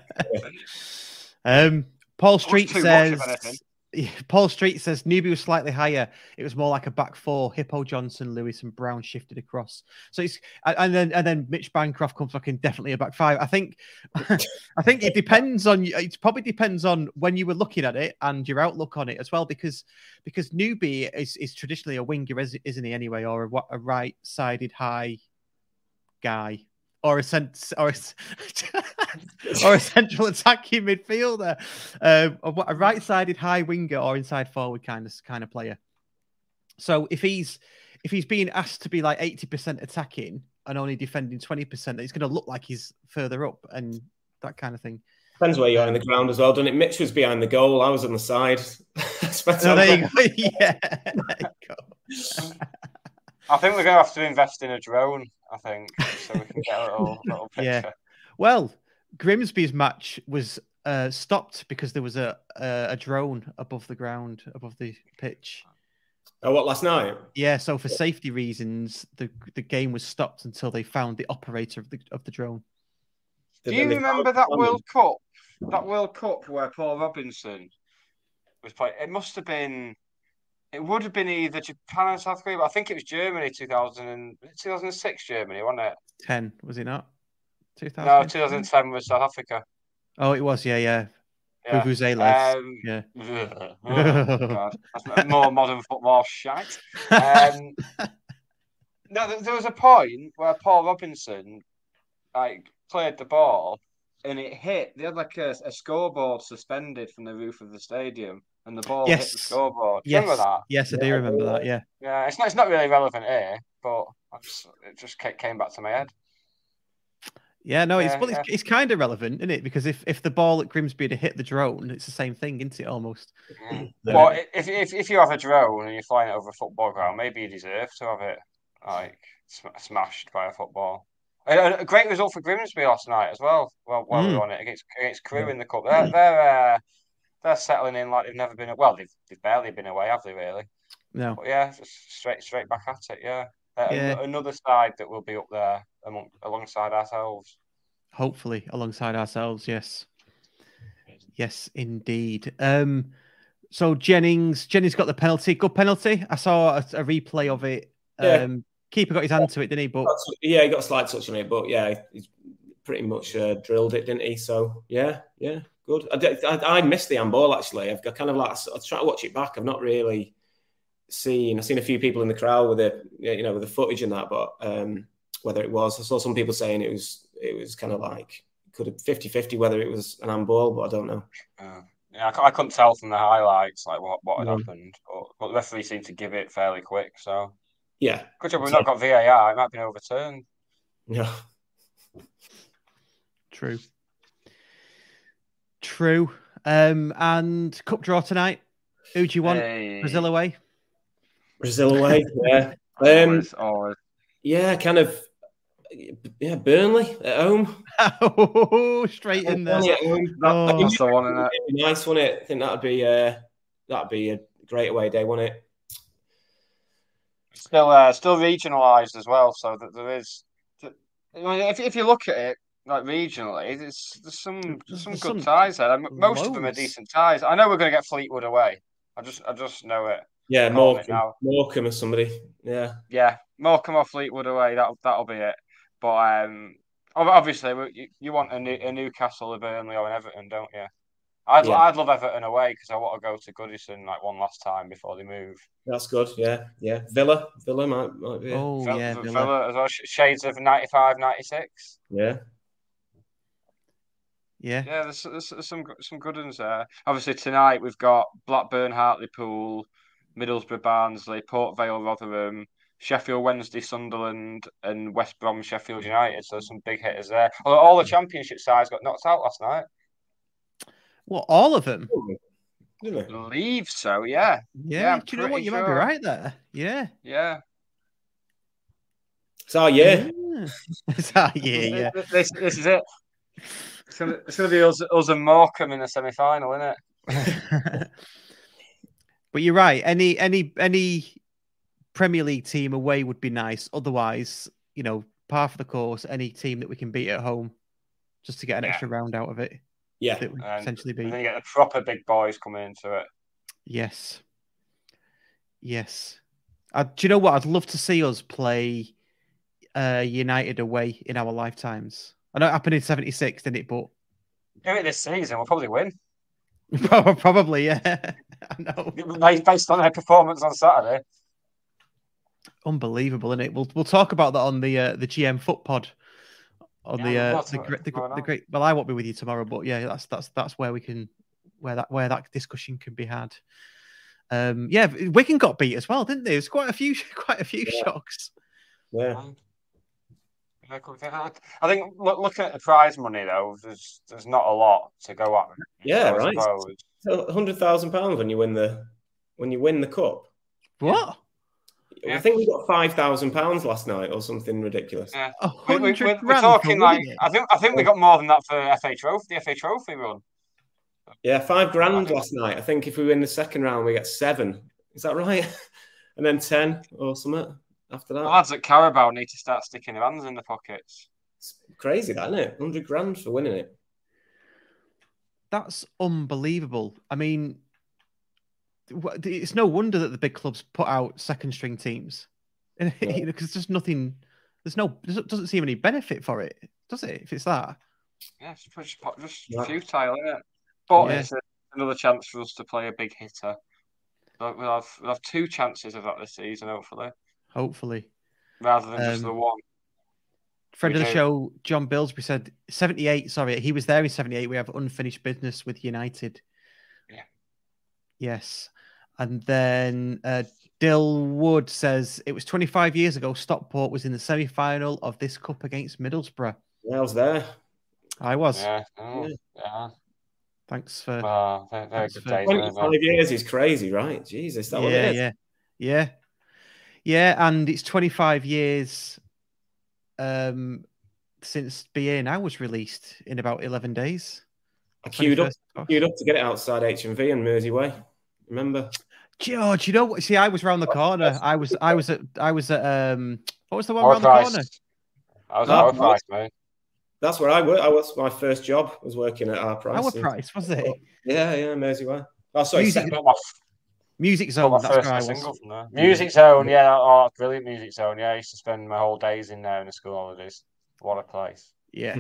um, Paul Street says. Paul Street says Newby was slightly higher. It was more like a back four. Hippo Johnson, Lewis, and Brown shifted across. So it's and then and then Mitch Bancroft comes back in definitely a back five. I think I think it depends on it probably depends on when you were looking at it and your outlook on it as well because because Newby is, is traditionally a winger, isn't he anyway, or a, a right sided high guy or a sense or a, or a central attacking midfielder, um, a, a right-sided high winger or inside forward kind of kind of player. So if he's if he's being asked to be like eighty percent attacking and only defending twenty percent, it's going to look like he's further up and that kind of thing. Depends where you are in the ground as well, doesn't it? Mitch was behind the goal. I was on the side. no, there you go. Yeah, there you go. I think we're going to have to invest in a drone. I think so we can get a little, little picture. Yeah. Well, Grimsby's match was uh, stopped because there was a, a, a drone above the ground, above the pitch. Oh, what last night? Yeah. So for safety reasons, the the game was stopped until they found the operator of the of the drone. Do you remember that World Cup? That World Cup where Paul Robinson was playing. It must have been it would have been either Japan or South Korea, but I think it was Germany 2000 and, 2006 Germany, wasn't it? 10, was it not? 2000? No, 2010 was South Africa. Oh, it was, yeah, yeah. Yeah. Um, yeah. oh. That's more modern football shite. Um, no, there was a point where Paul Robinson like played the ball and it hit. They had like a, a scoreboard suspended from the roof of the stadium and the ball yes. hit the scoreboard. Yes. Remember that? Yes, I do remember that. Yeah. Yeah, it's not it's not really relevant here, but it just came back to my head. Yeah, no, it's yeah, well, it's, yeah. it's kind of relevant, isn't it? Because if, if the ball at Grimsby had hit the drone, it's the same thing, isn't it? Almost. Mm. well, if, if if you have a drone and you're flying it over a football ground, maybe you deserve to have it like sm- smashed by a football. A, a, great result for Grimsby last night as well. Well, while mm. we were on it against against Crewe in the cup, they're they're uh, they're settling in like they've never been. Well, they've, they've barely been away, have they? Really? No. But yeah, straight straight back at it. Yeah. Uh, yeah. Another side that will be up there among, alongside ourselves. Hopefully, alongside ourselves. Yes. Yes, indeed. Um, so Jennings, Jennings got the penalty. Good penalty. I saw a, a replay of it. Yeah. Um, keeper got his hand to it, didn't he? But yeah, he got a slight touch on it, but yeah, he's pretty much uh, drilled it, didn't he? So yeah, yeah, good. I, I, I missed the handball actually. I've got kind of like I was trying to watch it back. I've not really seen. I've seen a few people in the crowd with the you know with the footage and that, but um, whether it was, I saw some people saying it was it was kind of like could have 50-50 whether it was an handball, but I don't know. Uh, yeah, I, I, couldn't tell from the highlights like what, what had no. happened, but, but the referee seemed to give it fairly quick. So yeah, good job we've not got VAR. It might have been overturned. Yeah. True. True. Um, and cup draw tonight. Who do you want? Hey. Brazil away. Brazil away. Yeah. Um, always, always. Yeah, kind of. Yeah, Burnley at home. oh, straight in there. That, oh, that's the one, isn't it? Nice, wouldn't it? I think that'd be uh, that'd be a great away day, wouldn't it? Still, uh, still regionalised as well, so that there is. If if you look at it, like regionally, there's, there's some there's some there's good some ties there. Most loads. of them are decent ties. I know we're going to get Fleetwood away. I just I just know it. Yeah, Morecambe, Morecambe or somebody. Yeah, yeah, Morecambe or Fleetwood away. That that'll be it. But um, obviously you, you want a, new, a Newcastle, a Burnley, or an Everton, don't you? I'd, yeah. I'd love Everton away because I want to go to Goodison like one last time before they move. That's good. Yeah, yeah. Villa, Villa might, might be. Oh Villa, yeah, Villa. Villa as well. Shades of 95, 96. Yeah, yeah, yeah. There's, there's, there's some some good ones there. Obviously tonight we've got Blackburn, Hartlepool, Middlesbrough, Barnsley, Port Vale, Rotherham, Sheffield Wednesday, Sunderland, and West Brom, Sheffield United. So some big hitters there. Although All the Championship sides got knocked out last night. Well, all of them. I believe so. Yeah. Yeah. yeah Do you know what? You sure. might be right there. Yeah. Yeah. So yeah. so yeah. Yeah. This, this is it. It's gonna, it's gonna be us, us and Morecambe in the semi final, isn't it? but you're right. Any any any Premier League team away would be nice. Otherwise, you know, par for the course. Any team that we can beat at home, just to get an yeah. extra round out of it. Yeah, that would essentially be. And then you get the proper big boys coming into it. Yes. Yes. I, do you know what? I'd love to see us play uh, United away in our lifetimes. I know it happened in '76, didn't it? But Do it this season, we'll probably win. probably, yeah. I know. Based on their performance on Saturday. Unbelievable, isn't it? We'll we'll talk about that on the uh, the GM Foot Pod on Yeah, the uh, the, about the, tomorrow the great. Well, I won't be with you tomorrow, but yeah, that's that's that's where we can where that where that discussion can be had. Um, yeah, Wigan got beat as well, didn't they? There's quite a few quite a few Yeah. shocks. Yeah. Yeah. I think look, looking at the prize money though, there's there's not a lot to go at. Yeah, I right. Suppose- hundred thousand pounds when you win the when you win the cup. What? Yeah. I think we got five thousand pounds last night or something ridiculous. Yeah. A We, we, hundred we, we're talking like it? I think I think we got more than that for FA Trophy, the FA Trophy run. Yeah, five grand last night. I think if we win the second round, we get seven. Is that right? and then ten or something after The that. lads at Carabao need to start sticking their hands in the pockets. It's crazy, that isn't it? Hundred grand for winning it. That's unbelievable. I mean, it's no wonder that the big clubs put out second string teams, because Yeah. there's just nothing. There's no. There doesn't seem any benefit for it, does it? If it's that. Yeah, it's just, just Yeah. futile, isn't it? But Yeah. it's a, another chance for us to play a big hitter. So we'll have we'll have two chances of that this season, hopefully, Hopefully, rather than just Um, the one. Friend We of the do. show, John Billsbury said seventy-eight. Sorry, he was there in seventy-eight. We have unfinished business with United. Yeah. Yes, and then uh, Dill Wood says it was twenty-five years ago. Stockport was in the semi-final of this cup against Middlesbrough. Yeah, I was there. I was. Yeah, oh, yeah. Thanks for. Well, very, very Thanks good for- days. Twenty-five years is crazy, right? Jesus, that what yeah, it is? yeah, yeah, yeah, and it's 25 years um since Be Here Now was released in about 11 days. I queued up, 21st queued up to get it outside HMV and Mersey Way. Remember? George, you know what? See, I was round the corner. I was, I was at, I was at, um, what was the one Our round the corner? I was at our price, mate. That's where I worked. I was my first job was working at our price. Our price was it? Yeah, yeah, Mersey Way. Oh, sorry, Music- second- Got my, Music Zone. my That's where I single was. Music Zone, yeah, oh, brilliant Music Zone. Yeah, I used to spend my whole days in there in the school holidays. What a place. Yeah,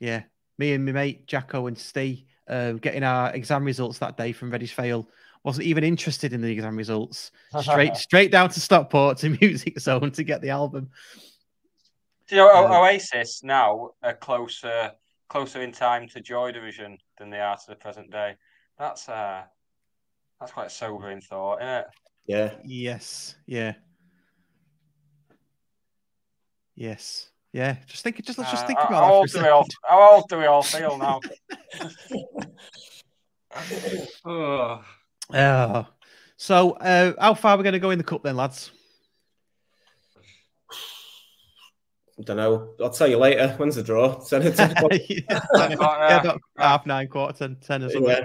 yeah. Me and my mate Jacko and Steve uh, getting our exam results that day from Reddish Vale. Wasn't even interested in the exam results. Straight, straight down to Stockport to Music Zone to get the album. Do you know, Um, Oasis now are closer closer in time to Joy Division than they are to the present day. That's uh that's quite a sobering thought, isn't it? Yeah, Yes. Yeah. Yes. Yeah. Just think. Just let's just Uh, think how- about how old do we all how old do we all feel now? oh. Oh. So, uh, how far are we going to go in the cup then, lads? I don't know. I'll tell you later. When's the draw? Ten, ten o'clock. yeah, Ten o'clock, yeah. about half nine, quarter ten, ten or something. Yeah.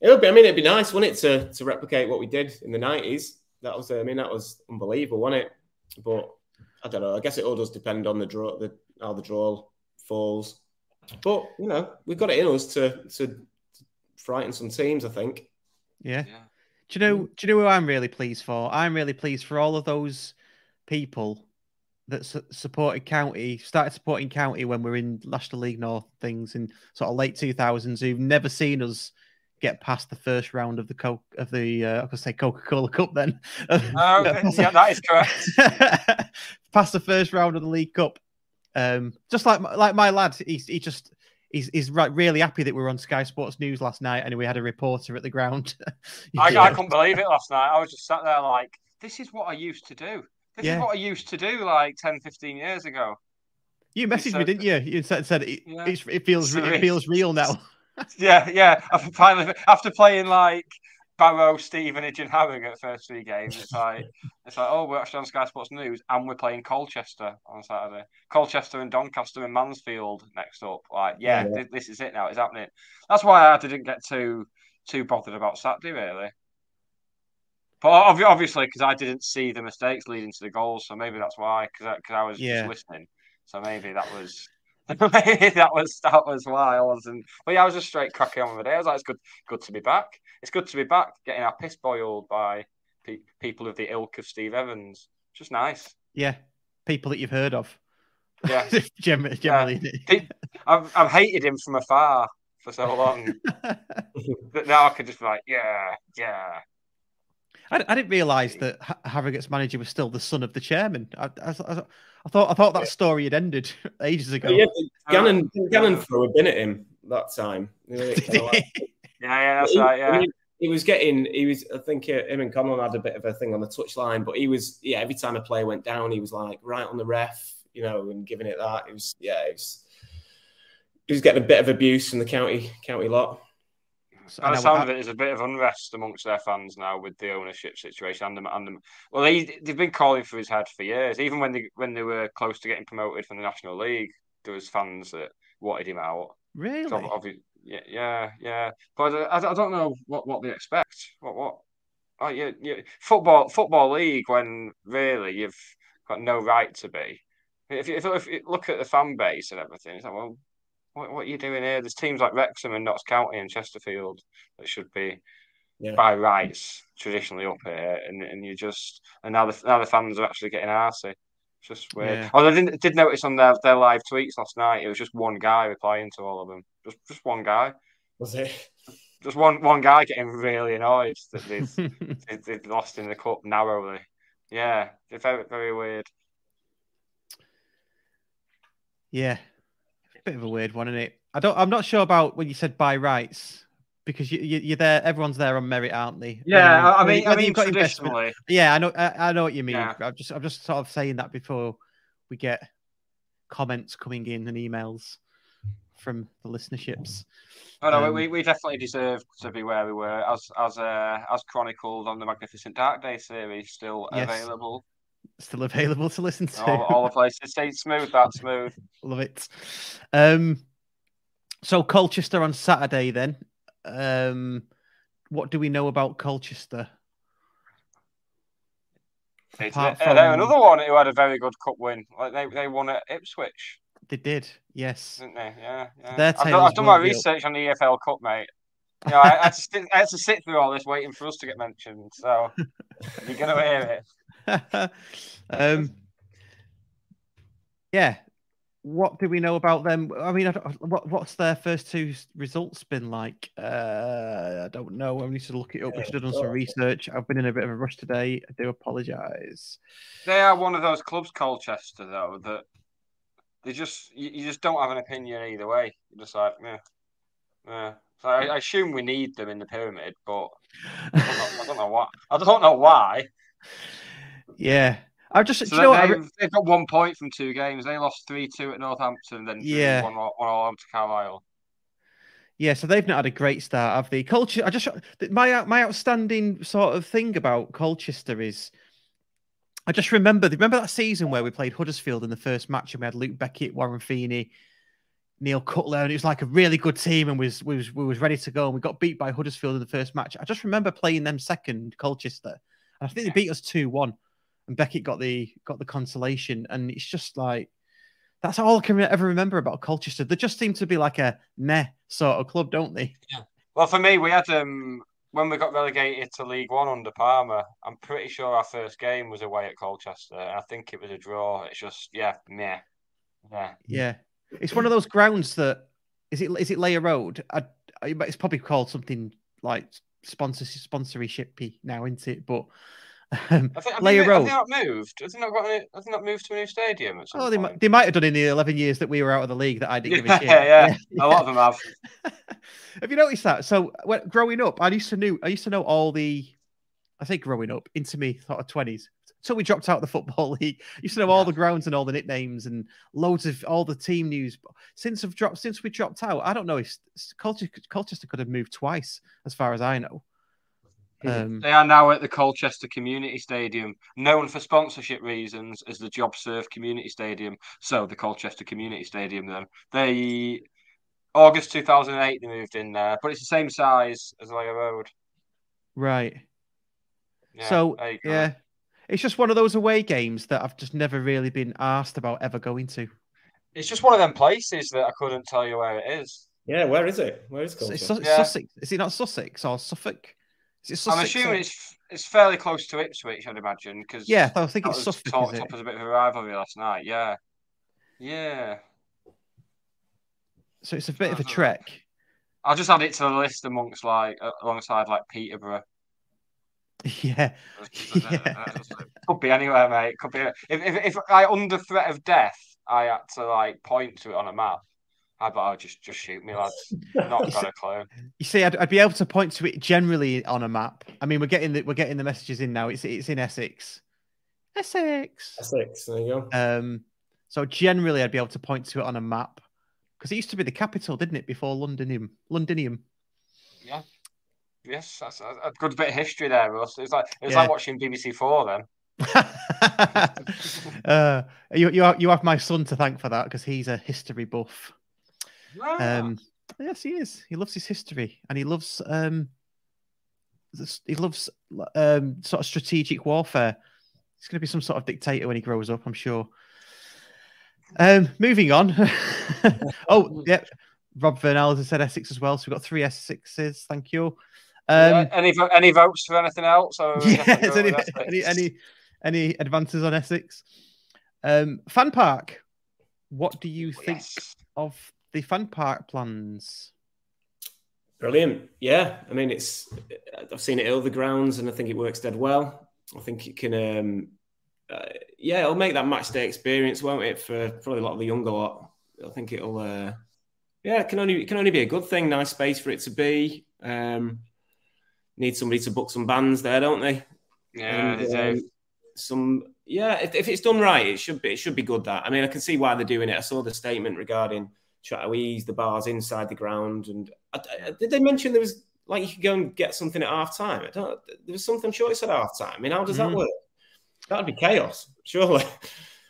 It would be. I mean, it'd be nice, wouldn't it, to to replicate what we did in the nineties? That was. I mean, that was unbelievable, wasn't it? But I don't know. I guess it all does depend on the draw, the how the draw falls. But you know, we've got it in us to to frighten some teams. I think. Yeah. Yeah. Do you know? Do you know who I'm really pleased for? I'm really pleased for all of those people that su- supported County, started supporting County when we are in National League North things in sort of late 2000s, who've never seen us get past the first round of the Coke of the uh, I could say Coca Cola Cup then. No, yeah, that is correct. past the first round of the League Cup. Um, just like my- like my lad, he's he just he's he's right, really happy that we were on Sky Sports News last night and we had a reporter at the ground. I, I couldn't believe it last night. I was just sat there like, this is what I used to do. This Yeah. is what I used to do like 10, 15 years ago. You messaged me, didn't you? You said, said it, Yeah. it feels So it- feels real now. Yeah, yeah. After finally, after playing like Barrow, Stevenage, and Harrogate first three games, it's like it's like oh, we're actually on Sky Sports News, and we're playing Colchester on Saturday. Colchester and Doncaster and Mansfield next up. Like, yeah, Yeah. thi- this is it now. It's happening. That's why I didn't get too too bothered about Saturday really. But obviously, because I didn't see the mistakes leading to the goals, so maybe that's why. Because I, 'cause I was Yeah. just listening, so maybe that was that was that was why I wasn't. But yeah, I was just straight cracking on with it. I was like, it's good, good to be back. It's good to be back, getting our piss boiled by pe- people of the ilk of Steve Evans. Just nice. Yeah, people that you've heard of. Yeah, generally. generally. Pe- I've I've hated him from afar for so long. but now I can just be like, yeah, yeah. I, I didn't realise that Harrogate's manager was still the son of the chairman. I, I, I, I thought I thought that story had ended ages ago. Yeah, Gannon, Gannon threw a bin at him that time. You know, like- Yeah, yeah, that's he, right. Yeah, mean, he was getting. He was. I think uh, him and Conlon had a bit of a thing on the touchline, but he was. Yeah, every time a player went down, he was like right on the ref, you know, and giving it that. It was. Yeah, it was. He was getting a bit of abuse from the county county lot. And the sound of it, there's a bit of unrest amongst their fans now with the ownership situation and them. And them. Well, they they've been calling for his head for years. Even when they when they were close to getting promoted from the National League, there was fans that wanted him out. really? So yeah, yeah, yeah. But uh, I, I don't know what, what they expect. What what? Oh, yeah, yeah. Football football league when really you've got no right to be. If you, if, if you look at the fan base and everything, it's like, well, what, what are you doing here? There's teams like Wrexham and Notts County and Chesterfield that should be Yeah. by rights traditionally up here, and, and you just and now the now the fans are actually getting arsey. It's just weird. Yeah. Although I didn't, did notice on their, their live tweets last night, it was just one guy replying to all of them. Just just one guy. Was it? Just one one guy getting really annoyed that they've they've, they've lost in the cup narrowly. Yeah, very very weird. Yeah, bit of a weird one, isn't it? I don't. I'm not sure about when you said by rights because you, you you're there. Everyone's there on merit, aren't they? Yeah, Whether- I mean, I mean you've got investment- Yeah, I know. I, I know what you mean. Yeah. I'm just. I'm just sort of saying that before we get comments coming in and emails from the listenerships. oh no, Um, we, we definitely deserve to be where we were, as as uh, as chronicled on the Magnificent Dark Day series, still Yes. available. Still available to listen to. All, all the places. Stay smooth, that smooth. Love it. Um, so Colchester on Saturday then. Um, what do we know about Colchester? It's, uh, they're from- another one who had a very good cup win. Like they, they won at Ipswich, They did, yes. didn't they? Yeah, yeah. Their I've, done, I've done my won't up. research on the EFL Cup, mate. You know, I, I, had to sit, I had to sit through all this waiting for us to get mentioned. So you're gonna hear it. um, yeah. What do we know about them? I mean, I what what's their first two results been like? Uh, I don't know. I need to look it up. We should have done some research. I've been in a bit of a rush today. I do apologise. They are one of those clubs, Colchester, though, that they just you, you just don't have an opinion either way. You're just like, yeah, yeah. So I, I assume we need them in the pyramid, but I don't know, I don't know why. I don't know why. Yeah, I just So you know they've, re- they've got one point from two games. They lost three two at Northampton, then Yeah. one one all to Carlisle. Yeah, so they've not had a great start, have they? Culture. I just my my outstanding sort of thing about Colchester is, I just remember remember that season where we played Huddersfield in the first match and we had Luke Beckett, Warren Feeney, Neil Cutler, and it was like a really good team and was we was we was ready to go and we got beat by Huddersfield in the first match. I just remember playing them second, Colchester, and I think they beat us two one, and Beckett got the got the consolation, and it's just like. That's all I can ever remember about Colchester. They just seem to be like a meh sort of club, don't they? Yeah. Well, for me, we had um when we got relegated to League One under Palmer. I'm pretty sure our first game was away at Colchester, and I think it was a draw. It's just yeah, meh, yeah. Yeah, it's one of those grounds that is it is it Layer Road? I, I, it's probably called something like sponsor sponsorshipy now, isn't it? But um, I think, have, they, have they not moved? Has they not got? Any, have they not moved to a new stadium? Oh, they might, they might have done in the eleven years that we were out of the league that I didn't give a yeah, shit. yeah, a lot of them have. have you noticed that? So when, growing up, I used to know I used to know all the, I think growing up into me sort of twenties. So we dropped out of the football league. I used to know all the grounds and all the nicknames and loads of all the team news. Since I've dropped, since we dropped out, I don't know. If Colchester, Colchester could have moved twice, as far as I know. Um, They are now at the Colchester Community Stadium, known for sponsorship reasons as the JobServe Community Stadium. So the Colchester Community Stadium. Then they August 2008 they moved in there, but it's the same size as Layer Road. right. Yeah, so there you go. yeah, it's just one of those away games that I've just never really been asked about ever going to. It's just one of them places that I couldn't tell you where it is. Yeah, where is it? Where is It's, it's Su- Yeah. Sussex. Is it not Sussex or Suffolk? I'm or- assuming it's it's fairly close to Ipswich, I'd imagine, because Yeah, I think it's was Suffolk. talked it? up as a bit of a rivalry last night. Yeah, yeah. So it's a bit of a Uh-huh. trek. I'll just add it to the list amongst like uh, alongside like Peterborough. Yeah, yeah. Could be anywhere, mate. Could be. If, if if I under threat of death, I had to like point to it on a map. I'd be, oh, just just shoot me, lads. Not got a clue. You see, I'd, I'd be able to point to it generally on a map. I mean, we're getting the we're getting the messages in now. It's it's in Essex. Essex. Essex. There you go. Um, so generally, I'd be able to point to it on a map because it used to be the capital, didn't it, before Londonium? Londinium. Yeah. Yes, that's a, a good bit of history there, Russ. It's like it's Yeah. like watching BBC Four then. uh, you you have, you have my son to thank for that because he's a history buff. Ah. Um, yes, he is. He loves his history and he loves um, he loves um, sort of strategic warfare. He's going to be some sort of dictator when he grows up, I'm sure. Um, moving on. oh, yeah. Rob Vernal has said Essex as well. So we've got three Essexes. Thank you. Um, Yeah, any any votes for anything else? Or are we yeah, definitely is going any, any any any advances on Essex? Um, fan park. What do you think Yes. of the fun park plans? Brilliant. Yeah, I mean, it's I've seen it at other grounds, and I think it works dead well. I think it can, um, uh, yeah, it'll make that match day experience, won't it, for probably a lot of the younger lot. I think it'll, uh, yeah, it can only it can only be a good thing. Nice space for it to be. Um, need somebody to book some bands there, don't they? Yeah, And, um, some yeah if, if it's done right it should be it should be good that i mean i can see why they're doing it i saw the statement regarding trying to ease the bars inside the ground and I, I- did they mention there was like you could go and get something at half time i don't there was something sure it said half time i mean how does Mhm. that work that'd be chaos surely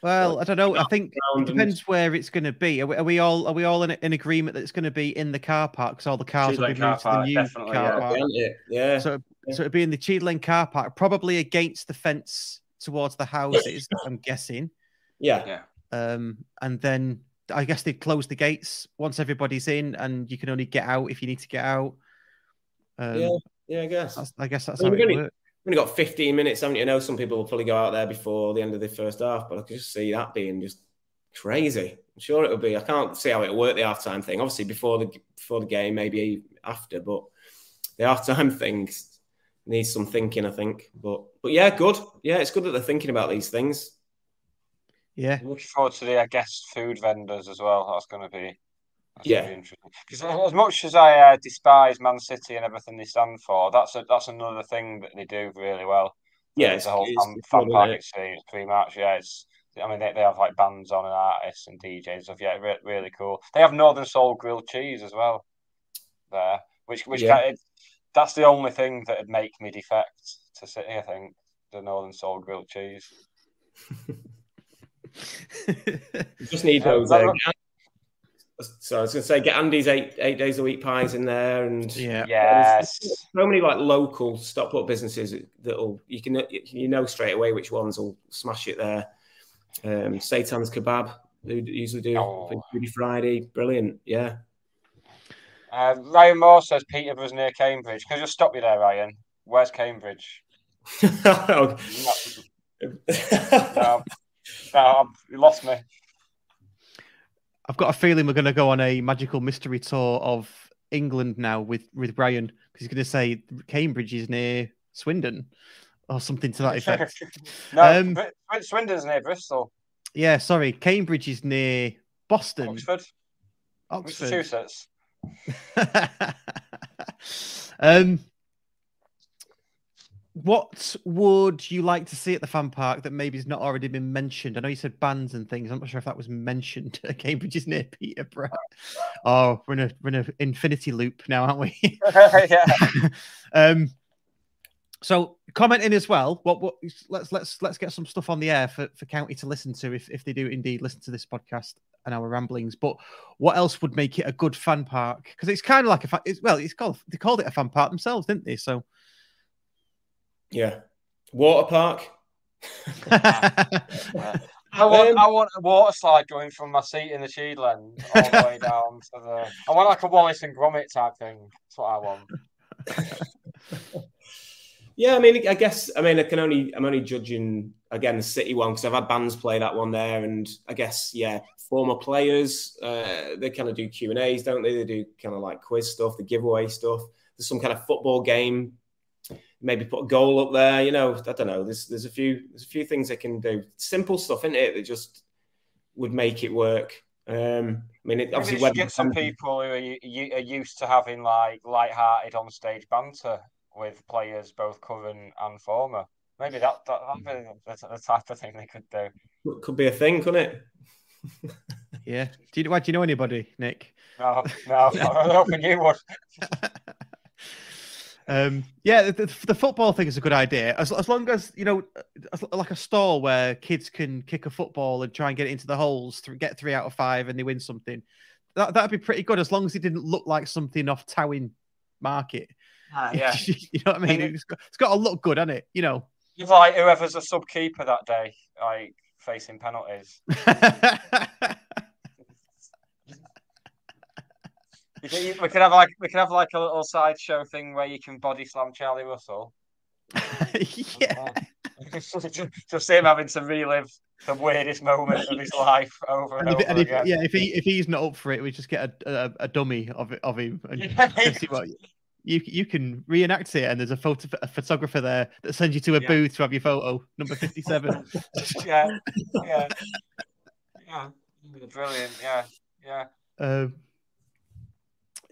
Well, I don't know. I think it depends where it's going to be. Are we, are we all are we all in, in agreement that it's going to be in the car park? Because all the cars will be Cheadle Lane moved to the park, new car yeah. park. Isn't it? yeah So, so it'd be in the Cheadle car park, probably against the fence towards the houses. I'm guessing. yeah Yeah. Um, and then I guess they close the gates once everybody's in, and you can only get out if you need to get out. Um, yeah yeah i guess I guess that's Well, how it. We've only got 15 minutes, haven't you? I know some people will probably go out there before the end of the first half, but I can just see that being just crazy. I'm sure it'll be. I can't see how it'll work the halftime thing. Obviously, before the before the game, maybe after, but the halftime thing needs some thinking, I think. But but yeah, good. Yeah, it's good that they're thinking about these things. Yeah, Looking forward to the I guess food vendors as well. That's going to be Yeah. be interesting. Because as much as I uh, despise Man City and everything they stand for, that's a, that's another thing that they do really well. Yeah, it's, the whole it's fan, good, fan isn't park it? experience pretty much. Yeah, it's. I mean, they, they have like bands on and artists and DJs and stuff. Yeah, re- really cool. They have Northern Soul grilled cheese as well. There, which which Yeah. kind of, that's the only thing that would make me defect to City. I think the Northern Soul grilled cheese. You just need Yeah, those. Uh, so I was going to say, get Andy's eight eight days a week pies in there, and yeah. Yes. There's so many like local stop up businesses that'll you can you know straight away which ones will smash it there. Um, Satan's kebab, they usually do Oh. Foodie Friday, brilliant, yeah. Uh, Ryan Moore says Peterborough's near Cambridge. Can I just stop you there, Ryan? Where's Cambridge? No, no, no you lost me. I've got a feeling we're going to go on a magical mystery tour of England now with with Brian because he's going to say Cambridge is near Swindon or something to that effect. no, Um, Swindon's near Bristol, yeah, sorry, Cambridge is near Boston, Oxford, Oxford. Massachusetts. um, what would you like to see at the fan park that maybe has not already been mentioned? I know you said bands and things. I'm not sure if that was mentioned. Cambridge is near Peterborough. Oh, we're in a we're in an infinity loop now, aren't we? yeah. um, so commenting as well. What what? Let's let's let's get some stuff on the air for, for County to listen to if if they do indeed listen to this podcast and our ramblings. But what else would make it a good fan park? Because it's kind of like a fa- it's, well, it's called they called it a fan park themselves, didn't they? So yeah. Water park. I want, Um, I want a water slide going from my seat in the Cheadle End all the way down to the. I want like a Wallace and Gromit type thing. That's what I want. Yeah, I mean, I guess I mean I can only I'm only judging again the City one because I've had bands play that one there, and I guess yeah, former players uh, they kind of do Q and A's, don't they? They do kind of like quiz stuff, the giveaway stuff. There's some kind of football game, maybe put a goal up there. You know, I don't know. There's there's a few there's a few things they can do. Simple stuff, isn't it? That just would make it work. Um, I mean, it, obviously when get some people who are, u- u- are used to having like light-hearted on-stage banter with players, both current and former. Maybe that that that'd be the, the type of thing they could do. could be a thing, couldn't it? Yeah. Do you, why, do you know anybody, Nick? No, no, I was hoping you would. Um, yeah, the, the, the football thing is a good idea. As, as long as, you know, as, like a stall where kids can kick a football and try and get it into the holes, th- get three out of five and they win something. That, that'd be pretty good as long as it didn't look like something off Towing Market. Ah, yeah, you know what I mean? It's got, it's got to look good, hasn't it? You know. It's like whoever's a sub keeper that day, like facing penalties. You can- you- we could have like we could have like a little sideshow thing where you can body slam Charlie Russell. yeah. Just him having to relive the weirdest moment of his life over and, And if, over and if, again. yeah, if he if he's not up for it, we just get a, a, a dummy of it, of him and see what you you can reenact it. And there's a photo a photographer there that sends you to a Yeah. booth to have your photo number fifty seven. yeah, yeah, yeah, brilliant. Yeah, yeah. um,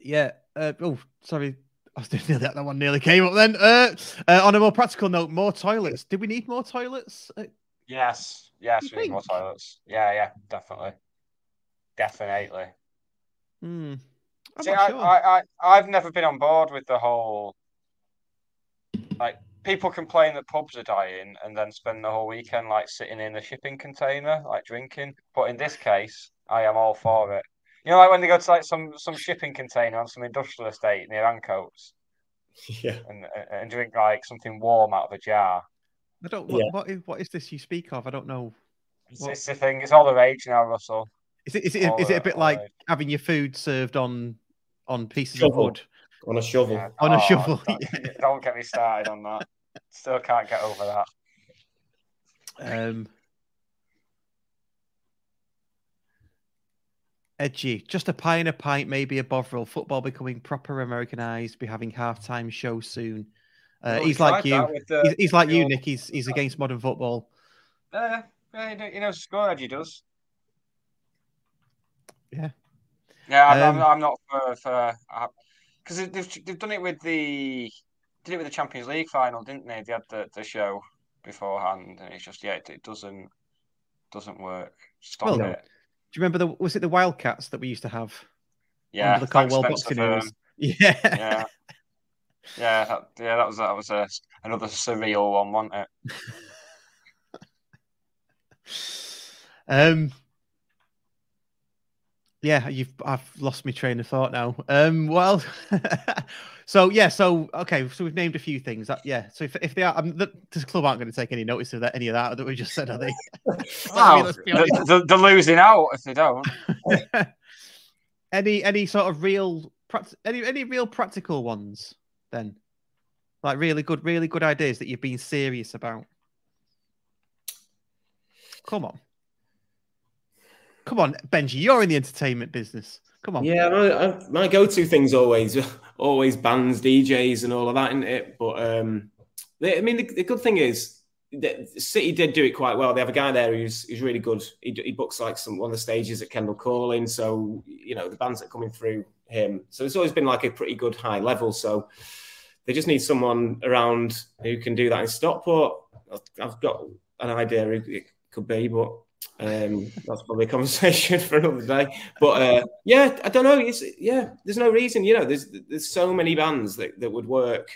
yeah. Uh, oh, sorry. I was doing that. that one nearly came up then. Uh, uh, on a more practical note, more toilets. Did we need more toilets? Uh, Yes, yes, we need more toilets. Yeah, yeah, definitely, definitely. hmm. See, I, sure. I, I, I've never been on board with the whole like people complain that pubs are dying and then spend the whole weekend like sitting in a shipping container, like drinking. But in this case, I am all for it. You know, like when they go to like some some shipping container on some industrial estate near Ancoats Yeah. and and drink like something warm out of a jar. I don't. What, Yeah. what is what is this you speak of? I don't know. It's, What? it's the thing. It's all the rage now, Russell. Is it is it, All is it a bit like right. having your food served on on pieces Shovel. of wood? On a shovel. Yeah. On a Oh, shovel, Don't, yeah. don't get me started on that. Still can't get over that. Um, edgy. Just a pie and a pint, maybe a bovril. Football becoming proper Americanized. Be having halftime show soon. Uh, Well, he's like you. with the- He's, he's like you, the- Nick. He's he's against modern football. Uh, yeah, he kn- score Edgy does. Yeah. Yeah, I'm, Um, I'm, I'm not for for because they've they've done it with the did it with the Champions League final, didn't they? They had the, the show beforehand, and it's just yeah, it, it doesn't doesn't work. Stop Well, it. Do you remember the was it the Wildcats that we used to have Yeah, the Spencer boxing Fern. Yeah. Yeah, yeah, that, yeah. That was that was a, another surreal one, wasn't it? Um. Yeah, you've I've lost my train of thought now. Um. Well, so yeah, so okay, so we've named a few things. That, yeah. So if, if they are, um, the, this club aren't going to take any notice of that, any of that that we just said, are they? Wow, they're, they're losing out if they don't. any any sort of real any any real practical ones then like really good really good ideas that you've been serious about come on come on benji you're in the entertainment business come on Yeah, my, I, my go-to thing's always always bands, DJs, and all of that, isn't it? But um, they, I mean, the, the good thing is that City did do it quite well. They have a guy there who's who's really good. He, he books like some one of the stages at Kendal Calling, so you know the bands are coming through him. So it's always been like a pretty good high level. So they just need someone around who can do that in Stockport. I've got an idea who it could be, but um, that's probably a conversation for another day. But uh, yeah, I don't know. It's, yeah, there's no reason. You know, there's there's so many bands that, that would work.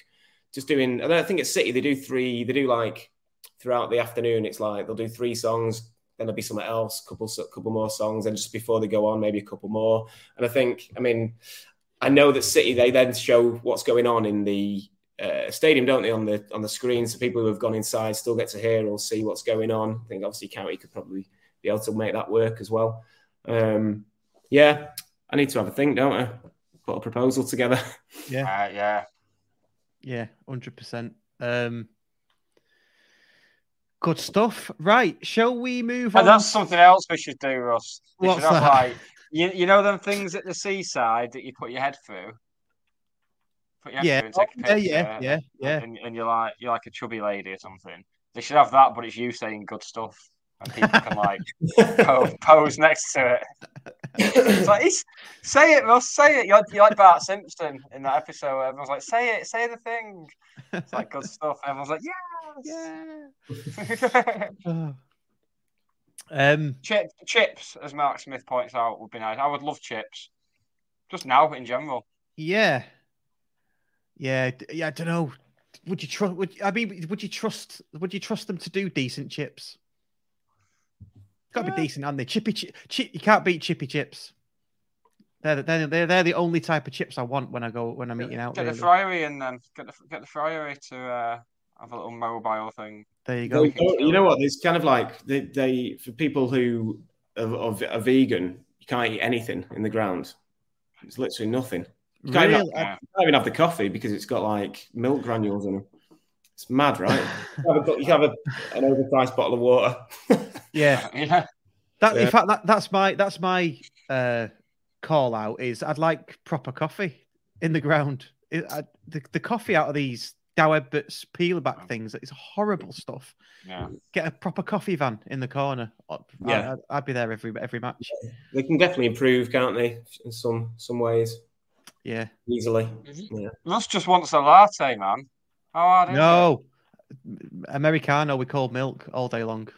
Just doing, and I think at City they do three. They do like throughout the afternoon. It's like they'll do three songs, then there'll be something else, couple couple more songs, and just before they go on, maybe a couple more. And I think, I mean, I know that City they then show what's going on in the uh, stadium, don't they, on the on the screen? So people who have gone inside still get to hear or see what's going on. I think obviously County could probably be able to make that work as well. Um, yeah, I need to have a think, don't I? Put a proposal together. Yeah, Uh, yeah. yeah, hundred percent. Um, good stuff. Right, shall we move on? And that's something else we should do, Russ. We What's should have, that? like you, you know them things at the seaside that you put your head through. Put your Yeah, through and take a yeah, picture, yeah, yeah, yeah. And, and you're like you're like a chubby lady or something. They should have that, but it's you saying good stuff, and people can like pose, pose next to it. It's like, it's, say it, Russ. Say it. You're, you're like Bart Simpson in that episode. Where everyone's like, say it, say the thing. It's like good stuff. Everyone's like, yes, yeah. Oh. Um, Chip, chips, as Mark Smith points out, would be nice. I would love chips. Just now, in general. yeah, yeah, yeah. I don't know. Would you trust? Would I mean? Would you trust? Would you trust them to do decent chips? It's Got to Yeah. be decent, aren't they? Chippy, chi- chi- you can't beat chippy chips. They're, the- they're, they're, they're the only type of chips I want when I go when I'm eating out. Get the really. fryery and then get the get the fryery to uh, have a little mobile thing. There you Well, go. you know- you know what? It's kind of like they, they for people who are, are, are vegan, you can't eat anything in the ground. It's literally nothing. You can't, Really? even have, you can't even have the coffee because it's got like milk granules in it. It's mad, right? you have, a, you have a, an overpriced bottle of water. Yeah. Yeah, That in fact that, that's my that's my uh call out is I'd like proper coffee in the ground. It, I, the, the coffee out of these Douwe Egberts peel back things it's horrible stuff. yeah. Get a proper coffee van in the corner. I- Yeah. I'd, I'd be there every every match. they can definitely improve, can't they? In some some ways, Yeah. easily. Yeah. Russ just wants a latte, man. How hard is it? No. Americano with cold milk all day long.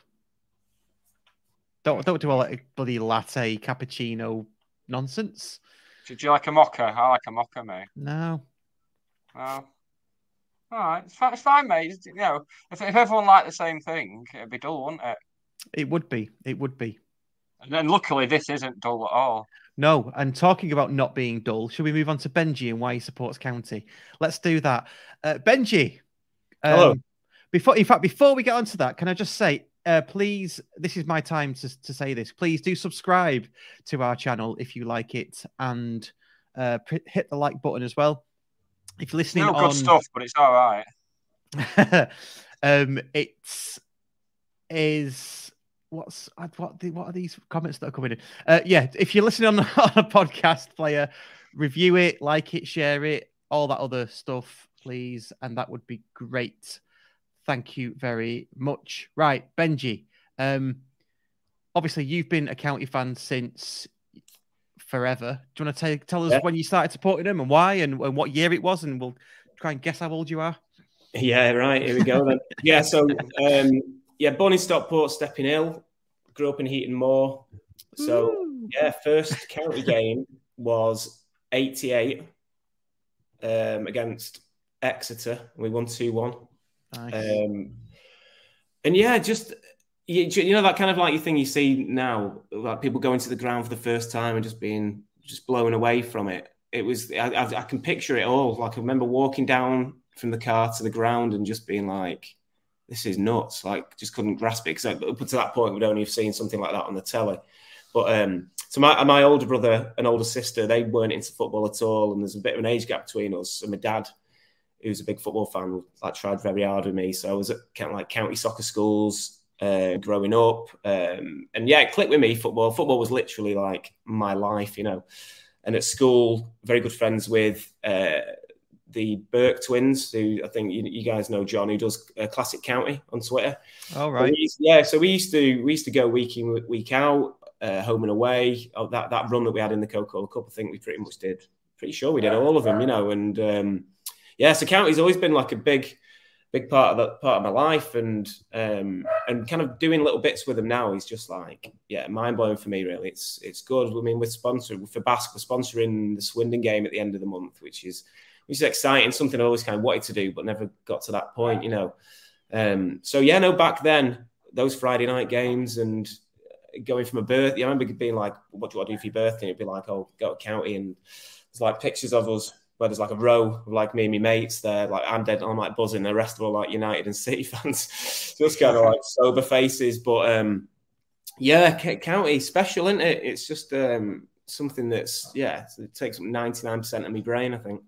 Don't don't do all that bloody latte cappuccino nonsense. Do you like a mocha? I like a mocha, mate. No. No. All right, it's fine, it's fine mate. You know, if, if everyone liked the same thing, it'd be dull, wouldn't it? It would be. It would be. And then luckily, this isn't dull at all. No, and talking about not being dull, should we move on to Benji and why he supports County? Let's do that. Uh, Benji, um, Hello. Before, in fact, before we get onto that, can I just say, uh, please, this is my time to, to say this. Please do subscribe to our channel if you like it, and uh, p- hit the like button as well. If you're listening on, good stuff, but it's all right. um, it's is what's uh, what the, what are these comments that are coming in? Uh, yeah, if you're listening on, on a podcast player, review it, like it, share it, all that other stuff, please, and that would be great. Thank you very much. Right, Benji. Um, obviously you've been a county fan since forever. Do you want to tell us Yeah. when you started supporting them and why and, and what year it was, and we'll try and guess how old you are. Yeah, right. Here we go then. yeah, so um, yeah, born in Stockport, Stepping Hill, grew up in Heaton Moor. So Woo! yeah, first county game was '88 um, against Exeter. We won two one. Nice. Um, and yeah, just you, you know that kind of like thing you see now, like people going to the ground for the first time and just being just blown away from it. It was I, I, I can picture it all. Like I remember walking down from the car to the ground and just being like, "This is nuts!" Like just couldn't grasp it because up to that point we'd only have seen something like that on the telly. But um, so my my older brother and older sister they weren't into football at all, and there's a bit of an age gap between us. And my dad who's a big football fan, like tried very hard with me. So I was at kind of like county soccer schools uh, growing up, um, and yeah, it clicked with me. Football, football was literally like my life, you know. And at school, very good friends with uh, the Burke twins, who I think you, you guys know John, who does uh, Classic County on Twitter. All used- yeah, so we used to we used to go week in week out, uh, home and away. Oh, that that run that we had in the Coca Cola Cup, I think we pretty much did. Pretty sure we did all of them, you know. And um, yeah, so county's always been like a big, big part of that part of my life, and um, and kind of doing little bits with them now is just like yeah, mind blowing for me. Really, it's it's good. I mean, we're sponsored for Bask, we're sponsoring the Swindon game at the end of the month, which is which is exciting. Something I always kind of wanted to do, but never got to that point, you know. Um, so yeah, no, back then those Friday night games and going from a birth, yeah, I remember being like, "What do I do for your birthday?" It'd be like, "Oh, go to county," and there's like pictures of us where there's like a row of like me and my mates there, like I'm dead, I'm like buzzing. The rest of all like United and City fans, just kind of like sober faces. But um, Yeah, county special, isn't it? It's just um, something that's yeah, it takes ninety nine percent of my brain, I think.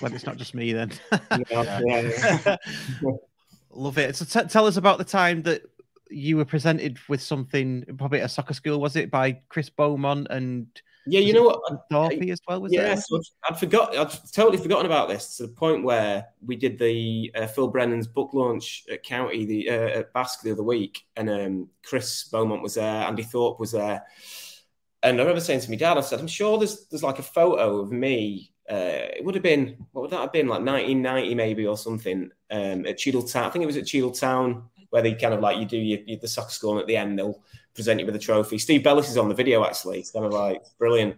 Well, it's not just me then. yeah, yeah, Love it. So t- tell us about the time that you were presented with something, probably at a soccer school, was it, by Chris Beaumont and yeah, you know what? Dorothy as well. Was yeah, so I'd forgot. I'd totally forgotten about this to the point where we did the uh, Phil Brennan's book launch at County the uh, at Bask the other week, and um, Chris Beaumont was there, Andy Thorpe was there, and I remember saying to my dad, I said, "I'm sure there's there's like a photo of me. Uh, it would have been what would that have been like 1990 maybe or something um, at Cheadle Town. I think it was at Cheadle Town where they kind of like you do your, your, the soccer score and at the end they'll present you with a trophy. Steve Bellis is on the video actually. It's kind of like brilliant.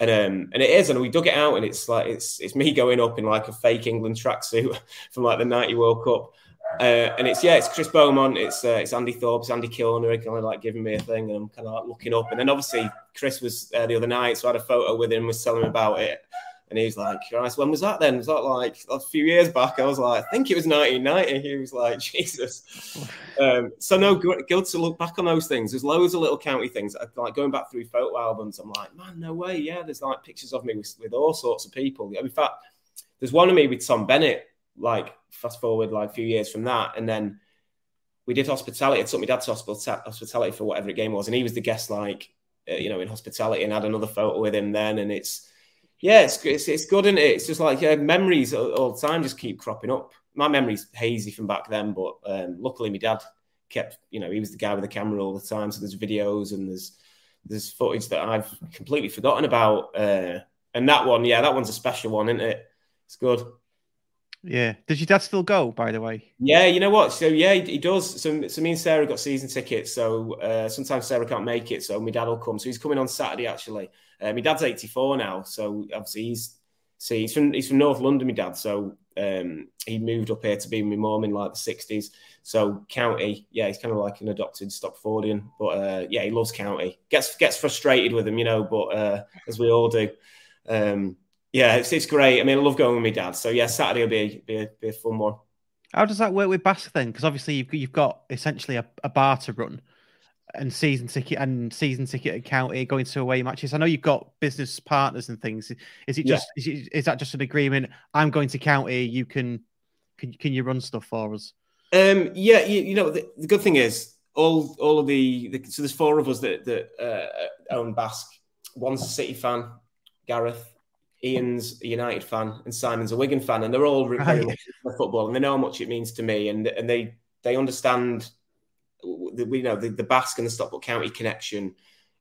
And um, and it is, and we dug it out, and it's like it's it's me going up in like a fake England tracksuit from like the '90 World Cup, uh, and it's yeah, it's Chris Beaumont, it's uh, it's Andy Thorpe, it's Andy Kilner, kind of like giving me a thing, and I'm kind of like looking up, and then obviously Chris was uh, the other night, so I had a photo with him, was telling him about it, and he was like, Christ, when was that then? Was that like a few years back? I was like, I think it was 1990. He was like, Jesus. Um, so no, good to look back on those things. There's loads of little county things. Like going back through photo albums, I'm like, man, no way. Yeah, there's like pictures of me with, with all sorts of people. In fact, there's one of me with Tom Bennett, like fast forward like a few years from that. And then we did hospitality. I took my dad to hospitality for whatever the game was. And he was the guest, like, uh, you know, in hospitality and had another photo with him then. And it's, yeah, it's, it's, it's good, isn't it? It's just like yeah, memories all, all, the time just keep cropping up. My memory's hazy from back then, but um, luckily my dad kept, you know, he was the guy with the camera all the time. So there's videos and there's there's footage that I've completely forgotten about. Uh, and that one, yeah, that one's a special one, isn't it? It's good. Yeah. Does your dad still go, by the way? Yeah, you know what? So yeah, he, he does. So, so me and Sarah got season tickets. So uh, sometimes Sarah can't make it, so my dad will come. So he's coming on Saturday actually. Uh, my dad's 84 now, so obviously he's see he's from he's from North London. My dad, so um, he moved up here to be with my mum in like the 60s. So county, yeah, he's kind of like an adopted Stopfordian, but uh, yeah, he loves county. Gets gets frustrated with him, you know, but uh, as we all do. Um, yeah, it's, it's great. I mean, I love going with my dad. So yeah, Saturday will be be a, be a fun one. How does that work with Bask then? Because obviously you've you've got essentially a, a bar to run and season ticket and season ticket at county going to away matches. I know you've got business partners and things. Is it just yeah. is, it, is that just an agreement? I'm going to county. You can can can you run stuff for us? Um, yeah, you, you know the, the, good thing is all all of the, the, so there's four of us that that uh, own Bask. One's a City fan, Gareth. Ian's a United fan, and Simon's a Wigan fan, and they're all very much football, and they know how much it means to me, and and they they understand the, you know the, the Bask and the Stockport County connection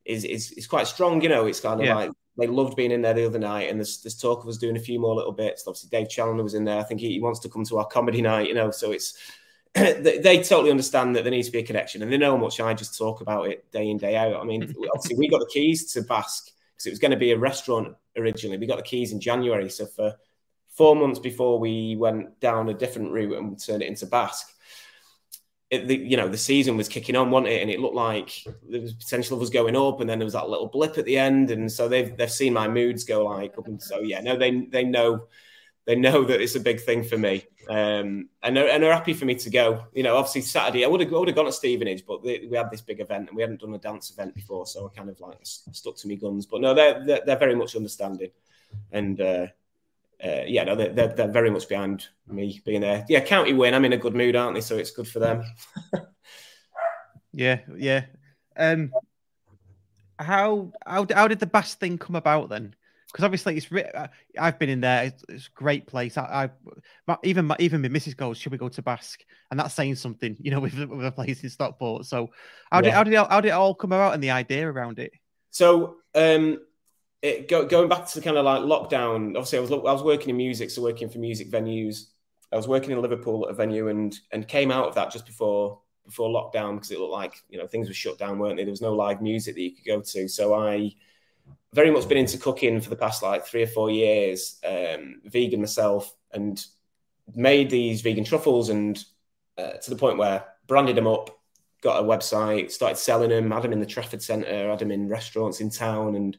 is is is quite strong. You know, it's kind of yeah. like they loved being in there the other night, and there's, there's talk of us doing a few more little bits. Obviously, Dave Challinor was in there. I think he, he wants to come to our comedy night. You know, so it's they, they, totally understand that there needs to be a connection, and they know how much I just talk about it day in day out. I mean, obviously, we got the keys to Bask because it was going to be a restaurant originally. We got the keys in January, so for four months before we went down a different route and turned it into Bask it, the, you know, the season was kicking on, wasn't it? And it looked like was potential of us going up, and then there was that little blip at the end, and so they've they've seen my moods go like up, and so yeah, no, they they know they know that it's a big thing for me, um, and they're, and they're happy for me to go. You know, obviously Saturday I would have would have gone to Stevenage, but they, we had this big event and we hadn't done a dance event before, so I kind of like stuck to my guns. But no, they're they're, they're very much understanding, and uh, uh, yeah, no, they're, they're, they're, very much behind me being there. Yeah, county win. I'm in a good mood, aren't they? So it's good for them. yeah, yeah. Um, how how how did the Bask thing come about then? Because obviously it's uh, I've been in there. It's, it's a great place. I, I even my, even my missus goes, "Should we go to Bask?" And that's saying something, you know, with, with a place in Stockport. So how yeah. did how did it, how did it all come about and the idea around it? So um, it, go, going back to the kind of like lockdown, obviously I was I was working in music, so working for music venues. I was working in Liverpool at a venue and and came out of that just before before lockdown because it looked like you know things were shut down, weren't they? There was no live music that you could go to. So I very much been into cooking for the past like three or four years, um, vegan myself, and made these vegan truffles and uh, to the point where branded them up, got a website, started selling them, had them in the Trafford Centre, had them in restaurants in town, and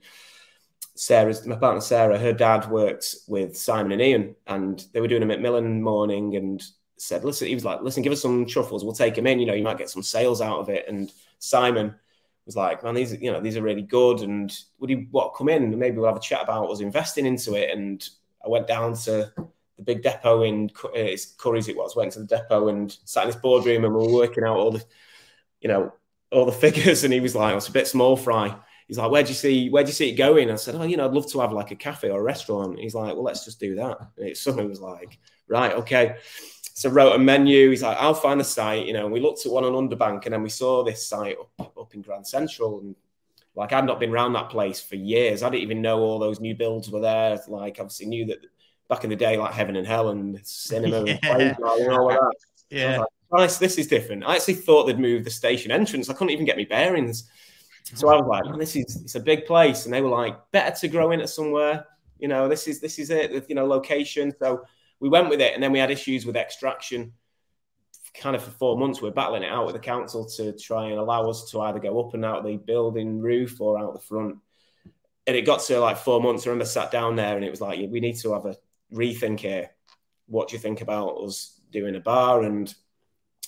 Sarah's my partner Sarah, her dad worked with Simon and Ian, and they were doing a Macmillan morning, and said, listen, he was like, listen, give us some truffles, we'll take them in. You know, you might get some sales out of it. And Simon was like, man, these, you know, these are really good. And would you what come in? Maybe we'll have a chat about us investing into it. And I went down to the big depot in uh, it's Curry's. It was went to the depot and sat in his boardroom and we were working out all the, you know, all the figures. And he was like, "It's a bit small fry." He's like, "Where do you see? Where do you see it going?" I said, "Oh, you know, I'd love to have like a cafe or a restaurant." He's like, "Well, let's just do that." And it's something was like, "Right, okay." So wrote a menu. He's like, "I'll find a site." You know, we looked at one on Underbank, and then we saw this site up, up in Grand Central, and like I'd not been around that place for years. I didn't even know all those new builds were there. Like, obviously knew that back in the day, like Heaven and Hell and cinema yeah. and all of that. Yeah. Like, nice, this is different. I actually thought they'd move the station entrance. I couldn't even get my bearings. So I was like, this is it's a big place. And they were like, better to grow into somewhere. You know, this is this is it, you know, location. So we went with it, and then we had issues with extraction. Kind of for four months, we are battling it out with the council to try and allow us to either go up and out the building roof or out the front. And it got to like four months. I remember sat down there and it was like, we need to have a rethink here. What do you think about us doing a bar? And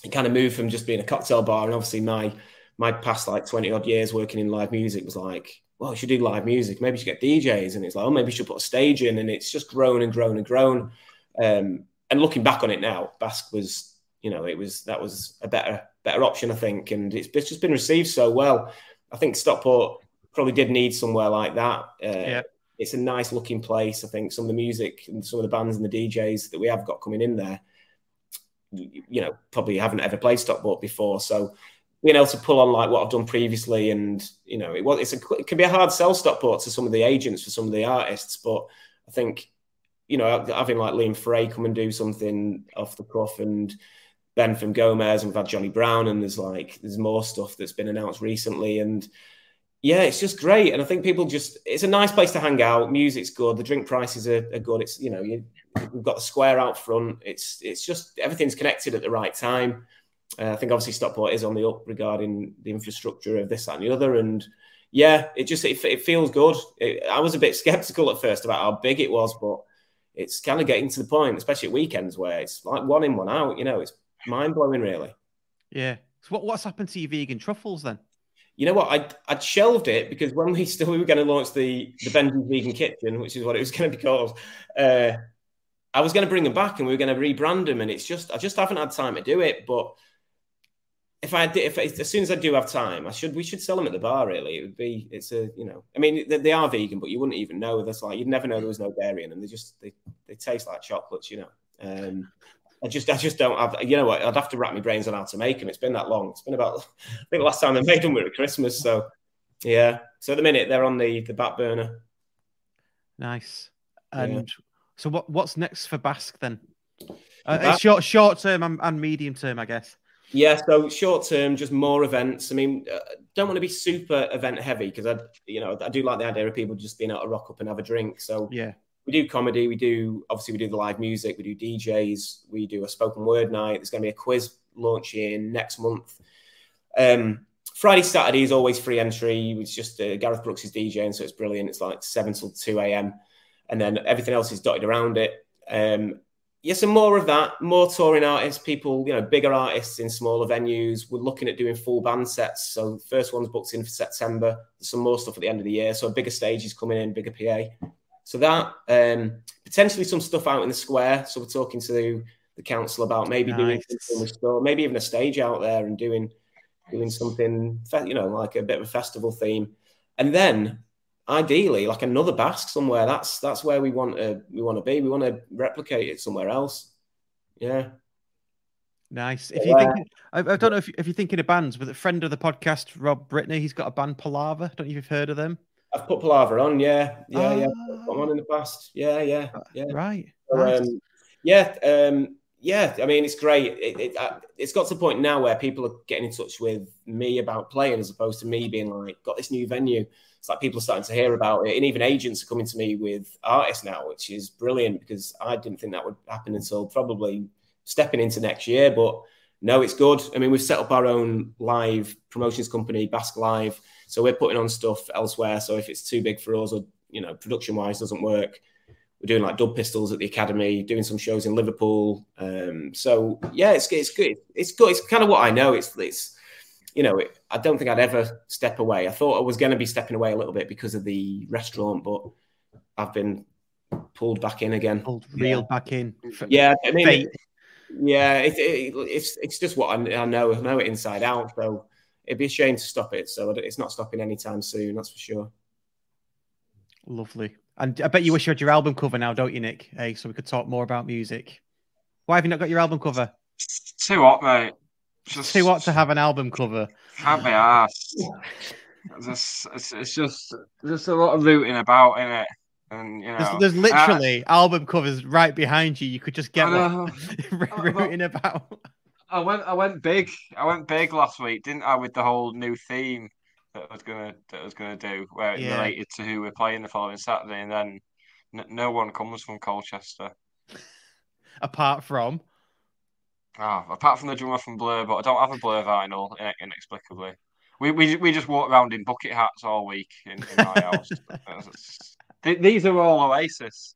it kind of moved from just being a cocktail bar. And obviously, my my past like 20 odd years working in live music was like, well, you should do live music. Maybe you should get DJs. And it's like, oh, maybe you should put a stage in. And it's just grown and grown and grown. Um, and looking back on it now, Bask was, you know, it was that was a better better option, I think. And it's, it's just been received so well. I think Stockport probably did need somewhere like that. Uh, yeah it's a nice looking place. I think some of the music and some of the bands and the DJs that we have got coming in there, you know, probably haven't ever played Stockport before. So being able to pull on like what I've done previously, and you know, it was it's a, it can be a hard sell Stockport to some of the agents for some of the artists, but I think you know having like Liam Fray come and do something off the cuff and Ben from Gomez, and we've had Johnny Brown, and there's like there's more stuff that's been announced recently, and yeah, it's just great. And I think people just, it's a nice place to hang out. Music's good. The drink prices are, are good. It's, you know, you, we've got the square out front. It's, it's just, everything's connected at the right time. Uh, I think obviously Stockport is on the up regarding the infrastructure of this, that, and the other. And yeah, it just, it, it feels good. It, I was a bit skeptical at first about how big it was, but it's kind of getting to the point, especially at weekends where it's like one in, one out. You know, it's mind blowing, really. Yeah. So what, what's happened to your vegan truffles then? you know what? I I'd shelved it because when we still we were going to launch the the Benji's Vegan Kitchen, which is what it was going to be called. Uh, I was going to bring them back and we were going to rebrand them, and it's just I just haven't had time to do it. But if I did, if as soon as I do have time, I should we should sell them at the bar. Really, it would be it's a you know I mean they, they are vegan, but you wouldn't even know. That's like you'd never know there was no dairy in them. They just they they taste like chocolates, you know. Um, I just, I just don't have. You know what? I'd have to wrap my brains on how to make them. It's been that long. It's been about. I think the last time I made them were at Christmas. So, yeah. So at the minute they're on the the back burner. Nice. And yeah. so, what what's next for Bask then? Uh, short short term and, and, medium term, I guess. Yeah. So short term, just more events. I mean, uh, don't want to be super event heavy because I, you know, I do like the idea of people just being able to rock up and have a drink. So yeah we do comedy. We do obviously we do the live music. We do DJs. We do a spoken word night. There's going to be a quiz launching next month. Um, Friday, Saturday is always free entry. It's just uh, Gareth Brooks is DJing, so it's brilliant. It's like seven till two a.m. and then everything else is dotted around it. Um, yeah, some more of that, more touring artists, people, you know, bigger artists in smaller venues. We're looking at doing full band sets. So the first one's booked in for September. There's some more stuff at the end of the year. So a bigger stage is coming in, bigger PA. So that um, potentially some stuff out in the square. So we're talking to the council about maybe nice. doing something with store, maybe even a stage out there and doing doing something, you know, like a bit of a festival theme, and then ideally like another Bask somewhere. That's that's where we want to we want to be. We want to replicate it somewhere else. Yeah. Nice. If you think, I, I, don't know if, if you're thinking of bands, but a friend of the podcast, Rob Brittany, he's got a band Palaver. I don't know if you've heard of them. I've put Palaver on, yeah, yeah, yeah. Put on in the past, yeah, yeah, yeah. Right. So, nice. um, yeah, um, yeah. I mean, it's great. It, it, uh, it's got to the point now where people are getting in touch with me about playing, as opposed to me being like, "Got this new venue." It's like people are starting to hear about it, and even agents are coming to me with artists now, which is brilliant because I didn't think that would happen until probably stepping into next year. But no, it's good. I mean, we've set up our own live promotions company, Bask Live so we're putting on stuff elsewhere. So if it's too big for us or, you know, production wise doesn't work, we're doing like Dub Pistols at the Academy, doing some shows in Liverpool. Um, so yeah, it's it's good. It's good. It's kind of what I know. It's it's you know, I don't think I'd ever step away. I thought I was going to be stepping away a little bit because of the restaurant, but I've been pulled back in again. Pulled reeled back in. Yeah, I mean, it, yeah, it, it, it's it's just what I, I, know. I know it inside out. So it'd be a shame to stop it. So it's not stopping anytime soon. That's for sure. Lovely. And I bet you wish you had your album cover now, don't you, Nick? Hey, so we could talk more about music. Why have you not got your album cover? Too hot, mate. Just too hot to have an album cover. Can't be asked. it's, it's, it's just just a lot of rooting about in it. And you know, there's, there's literally uh, album covers right behind you. You could just get one rooting about. I went I went big. I went big last week, didn't I, with the whole new theme that I was gonna that I was gonna do, where it yeah. related to who we're playing the following Saturday, and then n- no one comes from Colchester. Apart from Oh, apart from the drummer from Blur, but I don't have a Blur vinyl inexplicably. We we we just walk around in bucket hats all week in, in my house. These are all Oasis.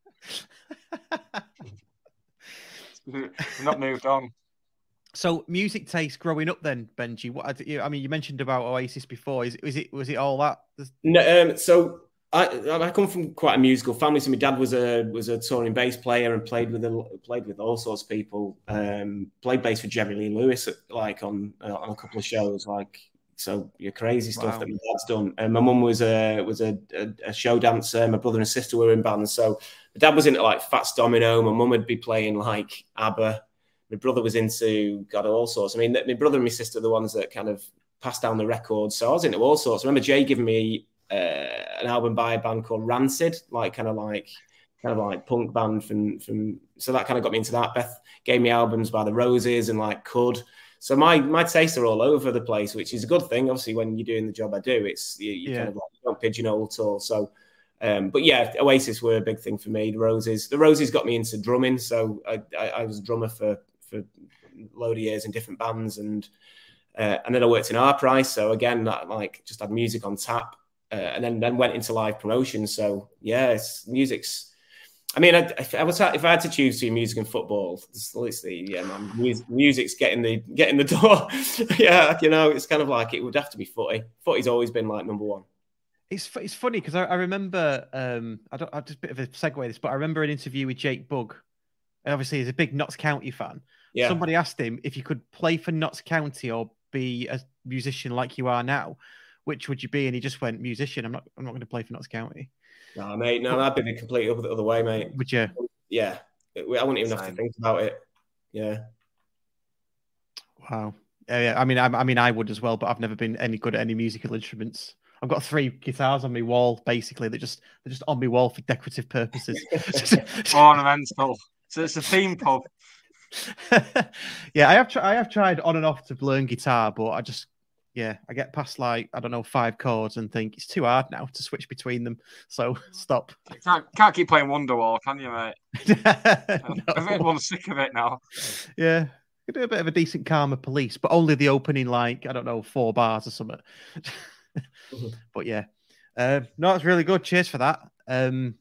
We've not moved on. So, music taste growing up, then Benji. What I mean, you mentioned about Oasis before. Is, is it was it all that? No, um, so I, I come from quite a musical family. So my dad was a was a touring bass player and played with a, played with all sorts of people. Um, played bass for Jerry Lee Lewis, like on uh, on a couple of shows, like so your crazy stuff wow. that my dad's done. And my mum was a was a, a, a, show dancer. My brother and sister were in bands. So my dad was into like Fats Domino. My mum would be playing like ABBA. My brother was into God all sorts. I mean, my brother and my sister are the ones that kind of passed down the records. So I was into all sorts. I remember Jay giving me uh, an album by a band called Rancid, like kind of like kind of like punk band from from. So that kind of got me into that. Beth gave me albums by the Roses and like Cud. So my my tastes are all over the place, which is a good thing. Obviously, when you're doing the job I do, it's you, you yeah. kind of like you don't pigeonhole at all. So. Um, but yeah, Oasis were a big thing for me. The Roses, the Roses got me into drumming, so I, I, I was a drummer for for a load of years in different bands, and uh, and then I worked in Our Price. So again, that, like just had music on tap uh, and then then went into live promotion. So yeah, it's, music's. I mean, I, I was if I had to choose between music and football, it's the yeah, man, music's getting the getting the door. yeah, you know, it's kind of like it would have to be footy. Footy's always been like number one. It's it's funny because I, I, remember um, I don't I just a bit of a segue this, but I remember an interview with Jake Bugg. Obviously, he's a big Notts County fan. Yeah. Somebody asked him if you could play for Notts County or be a musician like you are now which would you be? And he just went musician. I'm not. I'm not going to play for Notts County. No, mate. No, that'd be the complete other, other way, mate. Would you? Yeah, I wouldn't even Same. have to think about it. Yeah. Wow. Oh, yeah, I mean, I, I, mean, I would as well, but I've never been any good at any musical instruments. I've got three guitars on my wall, basically. They're just they're just on my wall for decorative purposes. Ornamental. So it's a theme pub. yeah, I have I have tried on and off to learn guitar, but I just yeah, I get past like I don't know five chords and think it's too hard now to switch between them. So stop. Can't, can't keep playing Wonderwall, can you, mate? no. Everyone's sick of it now. Yeah, you do a bit of a decent Karma Police, but only the opening like I don't know four bars or something. mm-hmm. But yeah, uh, no, it's really good. Cheers for that. Um,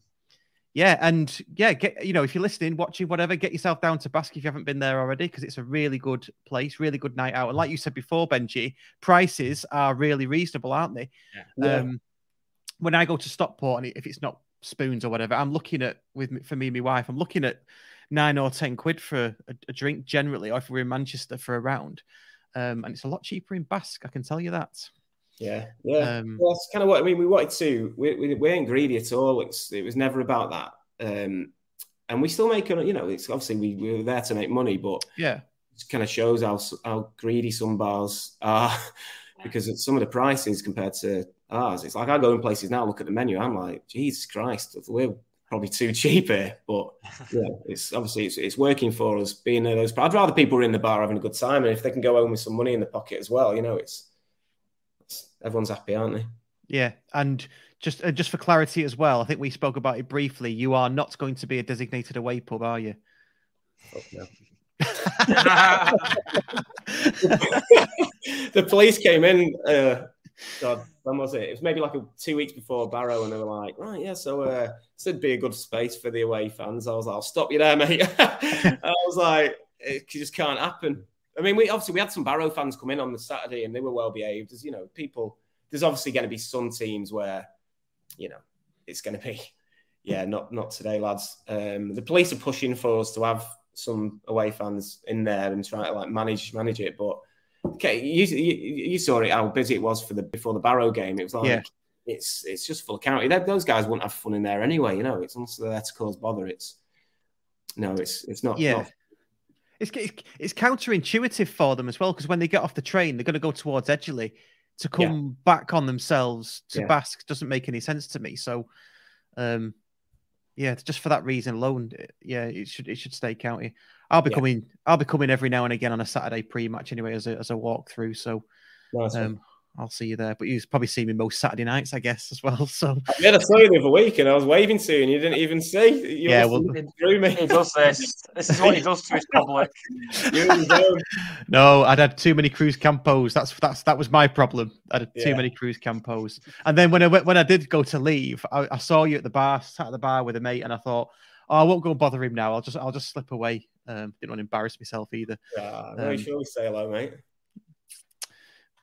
yeah, and yeah, get you know if you're listening, watching, whatever, get yourself down to Bask if you haven't been there already, because it's a really good place, really good night out. And like you said before, Benji, prices are really reasonable, aren't they? Yeah. Um, when I go to Stockport, and if it's not spoons or whatever, I'm looking at with for me and my wife, I'm looking at nine or ten quid for a, a drink generally, or if we're in Manchester for a round, um, and it's a lot cheaper in Bask. I can tell you that. Yeah, yeah. Um, well, that's kind of what I mean. We wanted to. We, we, we ain't greedy at all. It's it was never about that. Um, and we still make You know, it's obviously we, we were there to make money, but yeah, it kind of shows how how greedy some bars are because some of the prices compared to ours. It's like I go in places now, look at the menu, I'm like, Jesus Christ, we're probably too cheap here. But yeah, it's obviously it's, it's working for us being those. I'd rather people are in the bar having a good time, and if they can go home with some money in the pocket as well, you know, it's everyone's happy, aren't they? Yeah, and just uh, just for clarity as well, I think we spoke about it briefly. You are not going to be a designated away pub, are you? Oh, no. the police came in. Uh, God, when was it? It was maybe like a, two weeks before Barrow, and they were like, right, yeah, so uh, this would be a good space for the away fans. I was like, I'll stop you there, mate. I was like, it just can't happen. I mean, we obviously we had some Barrow fans come in on the Saturday, and they were well behaved. As you know, people. There's obviously going to be some teams where, you know, it's going to be, yeah, not not today, lads. Um, the police are pushing for us to have some away fans in there and try to like manage manage it, but okay, you, you, you saw it how busy it was for the before the Barrow game. It was like Yeah. it's it's just full of county. Those guys wouldn't have fun in there anyway. You know, it's not there to cause bother. It's no, it's it's not. Yeah. not- It's it's, it's counterintuitive for them as well because when they get off the train, they're going to go towards Edgeley. To Yeah. come back on themselves to Yeah. Bask doesn't make any sense to me. So, um, yeah, just for that reason alone, yeah, it should it should stay county. I'll be Yeah. coming. I'll be coming every now and again on a Saturday pre-match anyway as a as a walk through. So, nice um, I'll see you there. But you probably see me most Saturday nights, I guess, as well. So, Yeah, I saw you the other week, and I was waving to you, and you didn't even see. You Yeah, well- have through me. He does this. This is what he does to his public. You in the zone. No, I'd had too many Cruzcampos. That's that's that was my problem. I had too Yeah. many Cruzcampos. And then when I went, when I did go to leave, I, I saw you at the bar, sat at the bar with a mate, and I thought, oh, I won't go and bother him now. I'll just I'll just slip away. Um, didn't want to embarrass myself either. Ah, no, you Um, should always say hello, mate.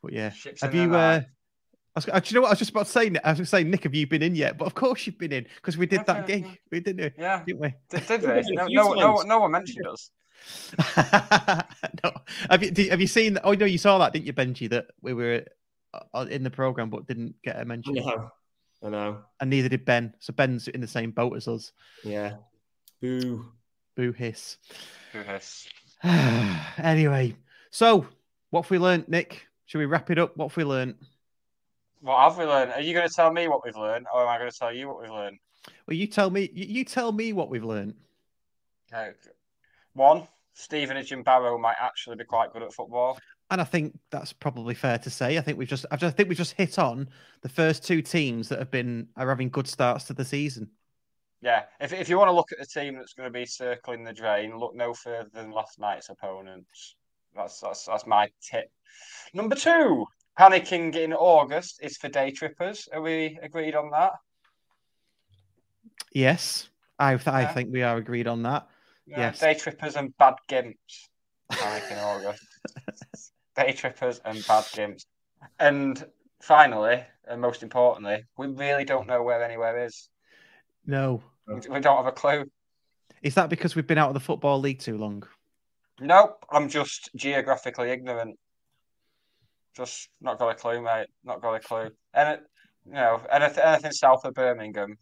But yeah, Ships have you? Uh. I was, uh, do you know what I was just about to say? I was going to say, Nick, have you been in yet? But of course you've been in because we did that Okay, gig. yeah. We didn't, Yeah, didn't we? did, did Yeah, they? a No, no, no, no one mentioned us. no. Have you did, have you seen? Oh no, you saw that, didn't you, Benji? That we were uh, in the program but didn't get a mention, know. I know. and neither did Ben. So Ben's in the same boat as us. Yeah. Boo. Boo hiss. Who hiss? anyway, so what have we learnt, Nick? Should we wrap it up? What have we learned? What have we learned? Are you going to tell me what we've learned, or am I going to tell you what we've learned? Well, you tell me. You, tell me what we've learned. Okay. One, Stephen and Jim Barrow might actually be quite good at football. And I think that's probably fair to say. I think we've just, I just think we've just hit on the first two teams that have been are having good starts to the season. Yeah, if, if you want to look at the team that's going to be circling the drain, look no further than last night's opponents. That's that's that's my tip. Number two, panicking in August is for day trippers. Are we agreed on that? Yes, I, th- I think we are agreed on that. Yeah, Yes. Day trippers and bad gimps. Panic in August. day trippers and bad gimps. And finally, and most importantly, we really don't know where anywhere is. No, we don't have a clue. is that because we've been out of the football league too long? Nope, I'm just geographically ignorant. Just not got a clue, mate. Not got a clue. And you know, anything, anything south of Birmingham,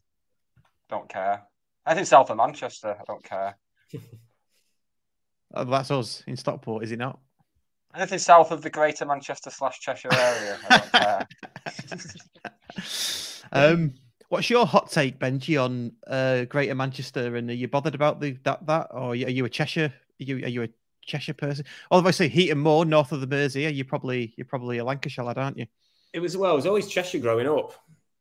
don't care. Anything south of Manchester, I don't care. Oh, that's us in Stockport, is it not? Anything south of the Greater Manchester slash Cheshire area, I don't care. um, what's your hot take, Benji, on uh, Greater Manchester? And are you bothered about the that that, or are you, a Cheshire? Are you are you a Cheshire person? Although I say Heaton Moor, north of the Mersey, you're probably you're probably a Lancashire lad, aren't you? It was well, it was always Cheshire growing up.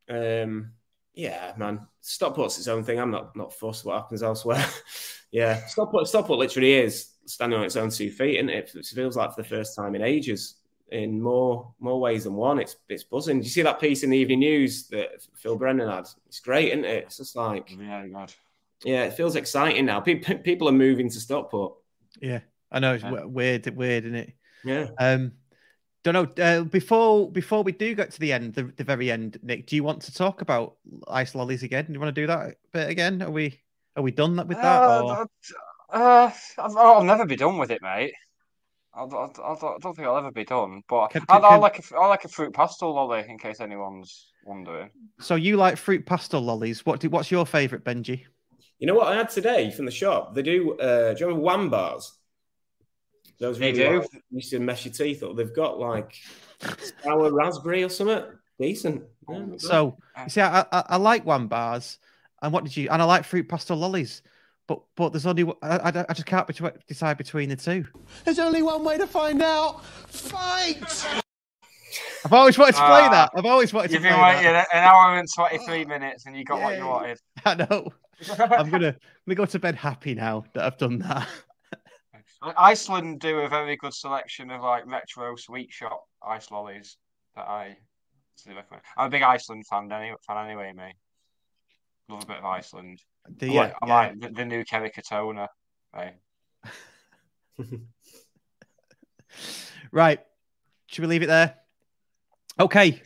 Um, yeah, man. Stockport's its own thing. I'm not not fussed what happens elsewhere. yeah, Stockport, Stockport literally is standing on its own two feet, and it? it feels like for the first time in ages, in more more ways than one. It's it's buzzing. Did you see that piece in the Evening News that Phil Brennan had? It's great, isn't it? It's just like yeah, God. yeah, it feels exciting now. People people are moving to Stockport. Yeah, I know it's Yeah. weird, weird, isn't it? Yeah. Um, don't know. Uh, before before we do get to the end, the, the very end, Nick, do you want to talk about ice lollies again? Do you want to do that bit again? Are we are we done that with that? Uh, or- uh, I've- I'll never be done with it, mate. I don't, I don't, I don't think I'll ever be done. But Can- I, can- I can- like a, I like a fruit pastel lolly, in case anyone's wondering. So you like fruit pastel lollies? What do, what's your favourite, Benji? You know what I had today from the shop? They do. Uh, do you remember Wham bars? Those They really do. like, used to mess your teeth up. They've got like sour raspberry or something. Decent. Yeah. So you see, I, I, I like Wham bars, and what did you? And I like fruit pastel lollies, but but there's only I, I, I just can't betw- decide between the two. There's only one way to find out. Fight! I've always wanted to play Ah, that. I've always wanted to You've play been waiting that. an hour and twenty three minutes, and you got what you wanted. I know. I'm gonna I'm gonna go to bed happy now that I've done that. Iceland do a very good selection of like retro sweet shop ice lollies that I I'm a big Iceland fan anyway, fan anyway, mate. Love a bit of Iceland. Do I you? like, I like the, the new Kerry Katona. Right. Right. Should we leave it there? Okay.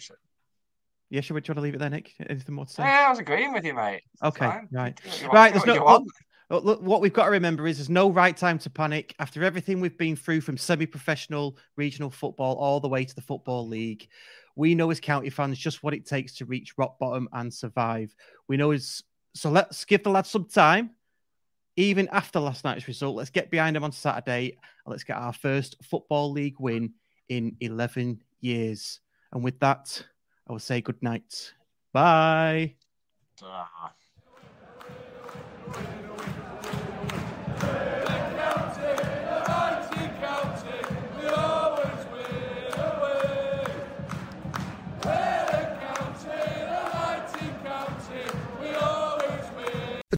Yeah, should we try to leave it there, Nick? Anything more to say? Yeah, I was agreeing with you, mate. Okay, fine. right. Do what you want- Right, there's no. You. Look, what we've got to remember is there's no right time to panic. After everything we've been through from semi professional, regional football, all the way to the Football League, we know as county fans just what it takes to reach rock bottom and survive. We know is so let's give the lads some time. Even after last night's result, let's get behind them on Saturday and let's get our first Football League win in 11 years. And with that, I will say good night. Bye. Ah.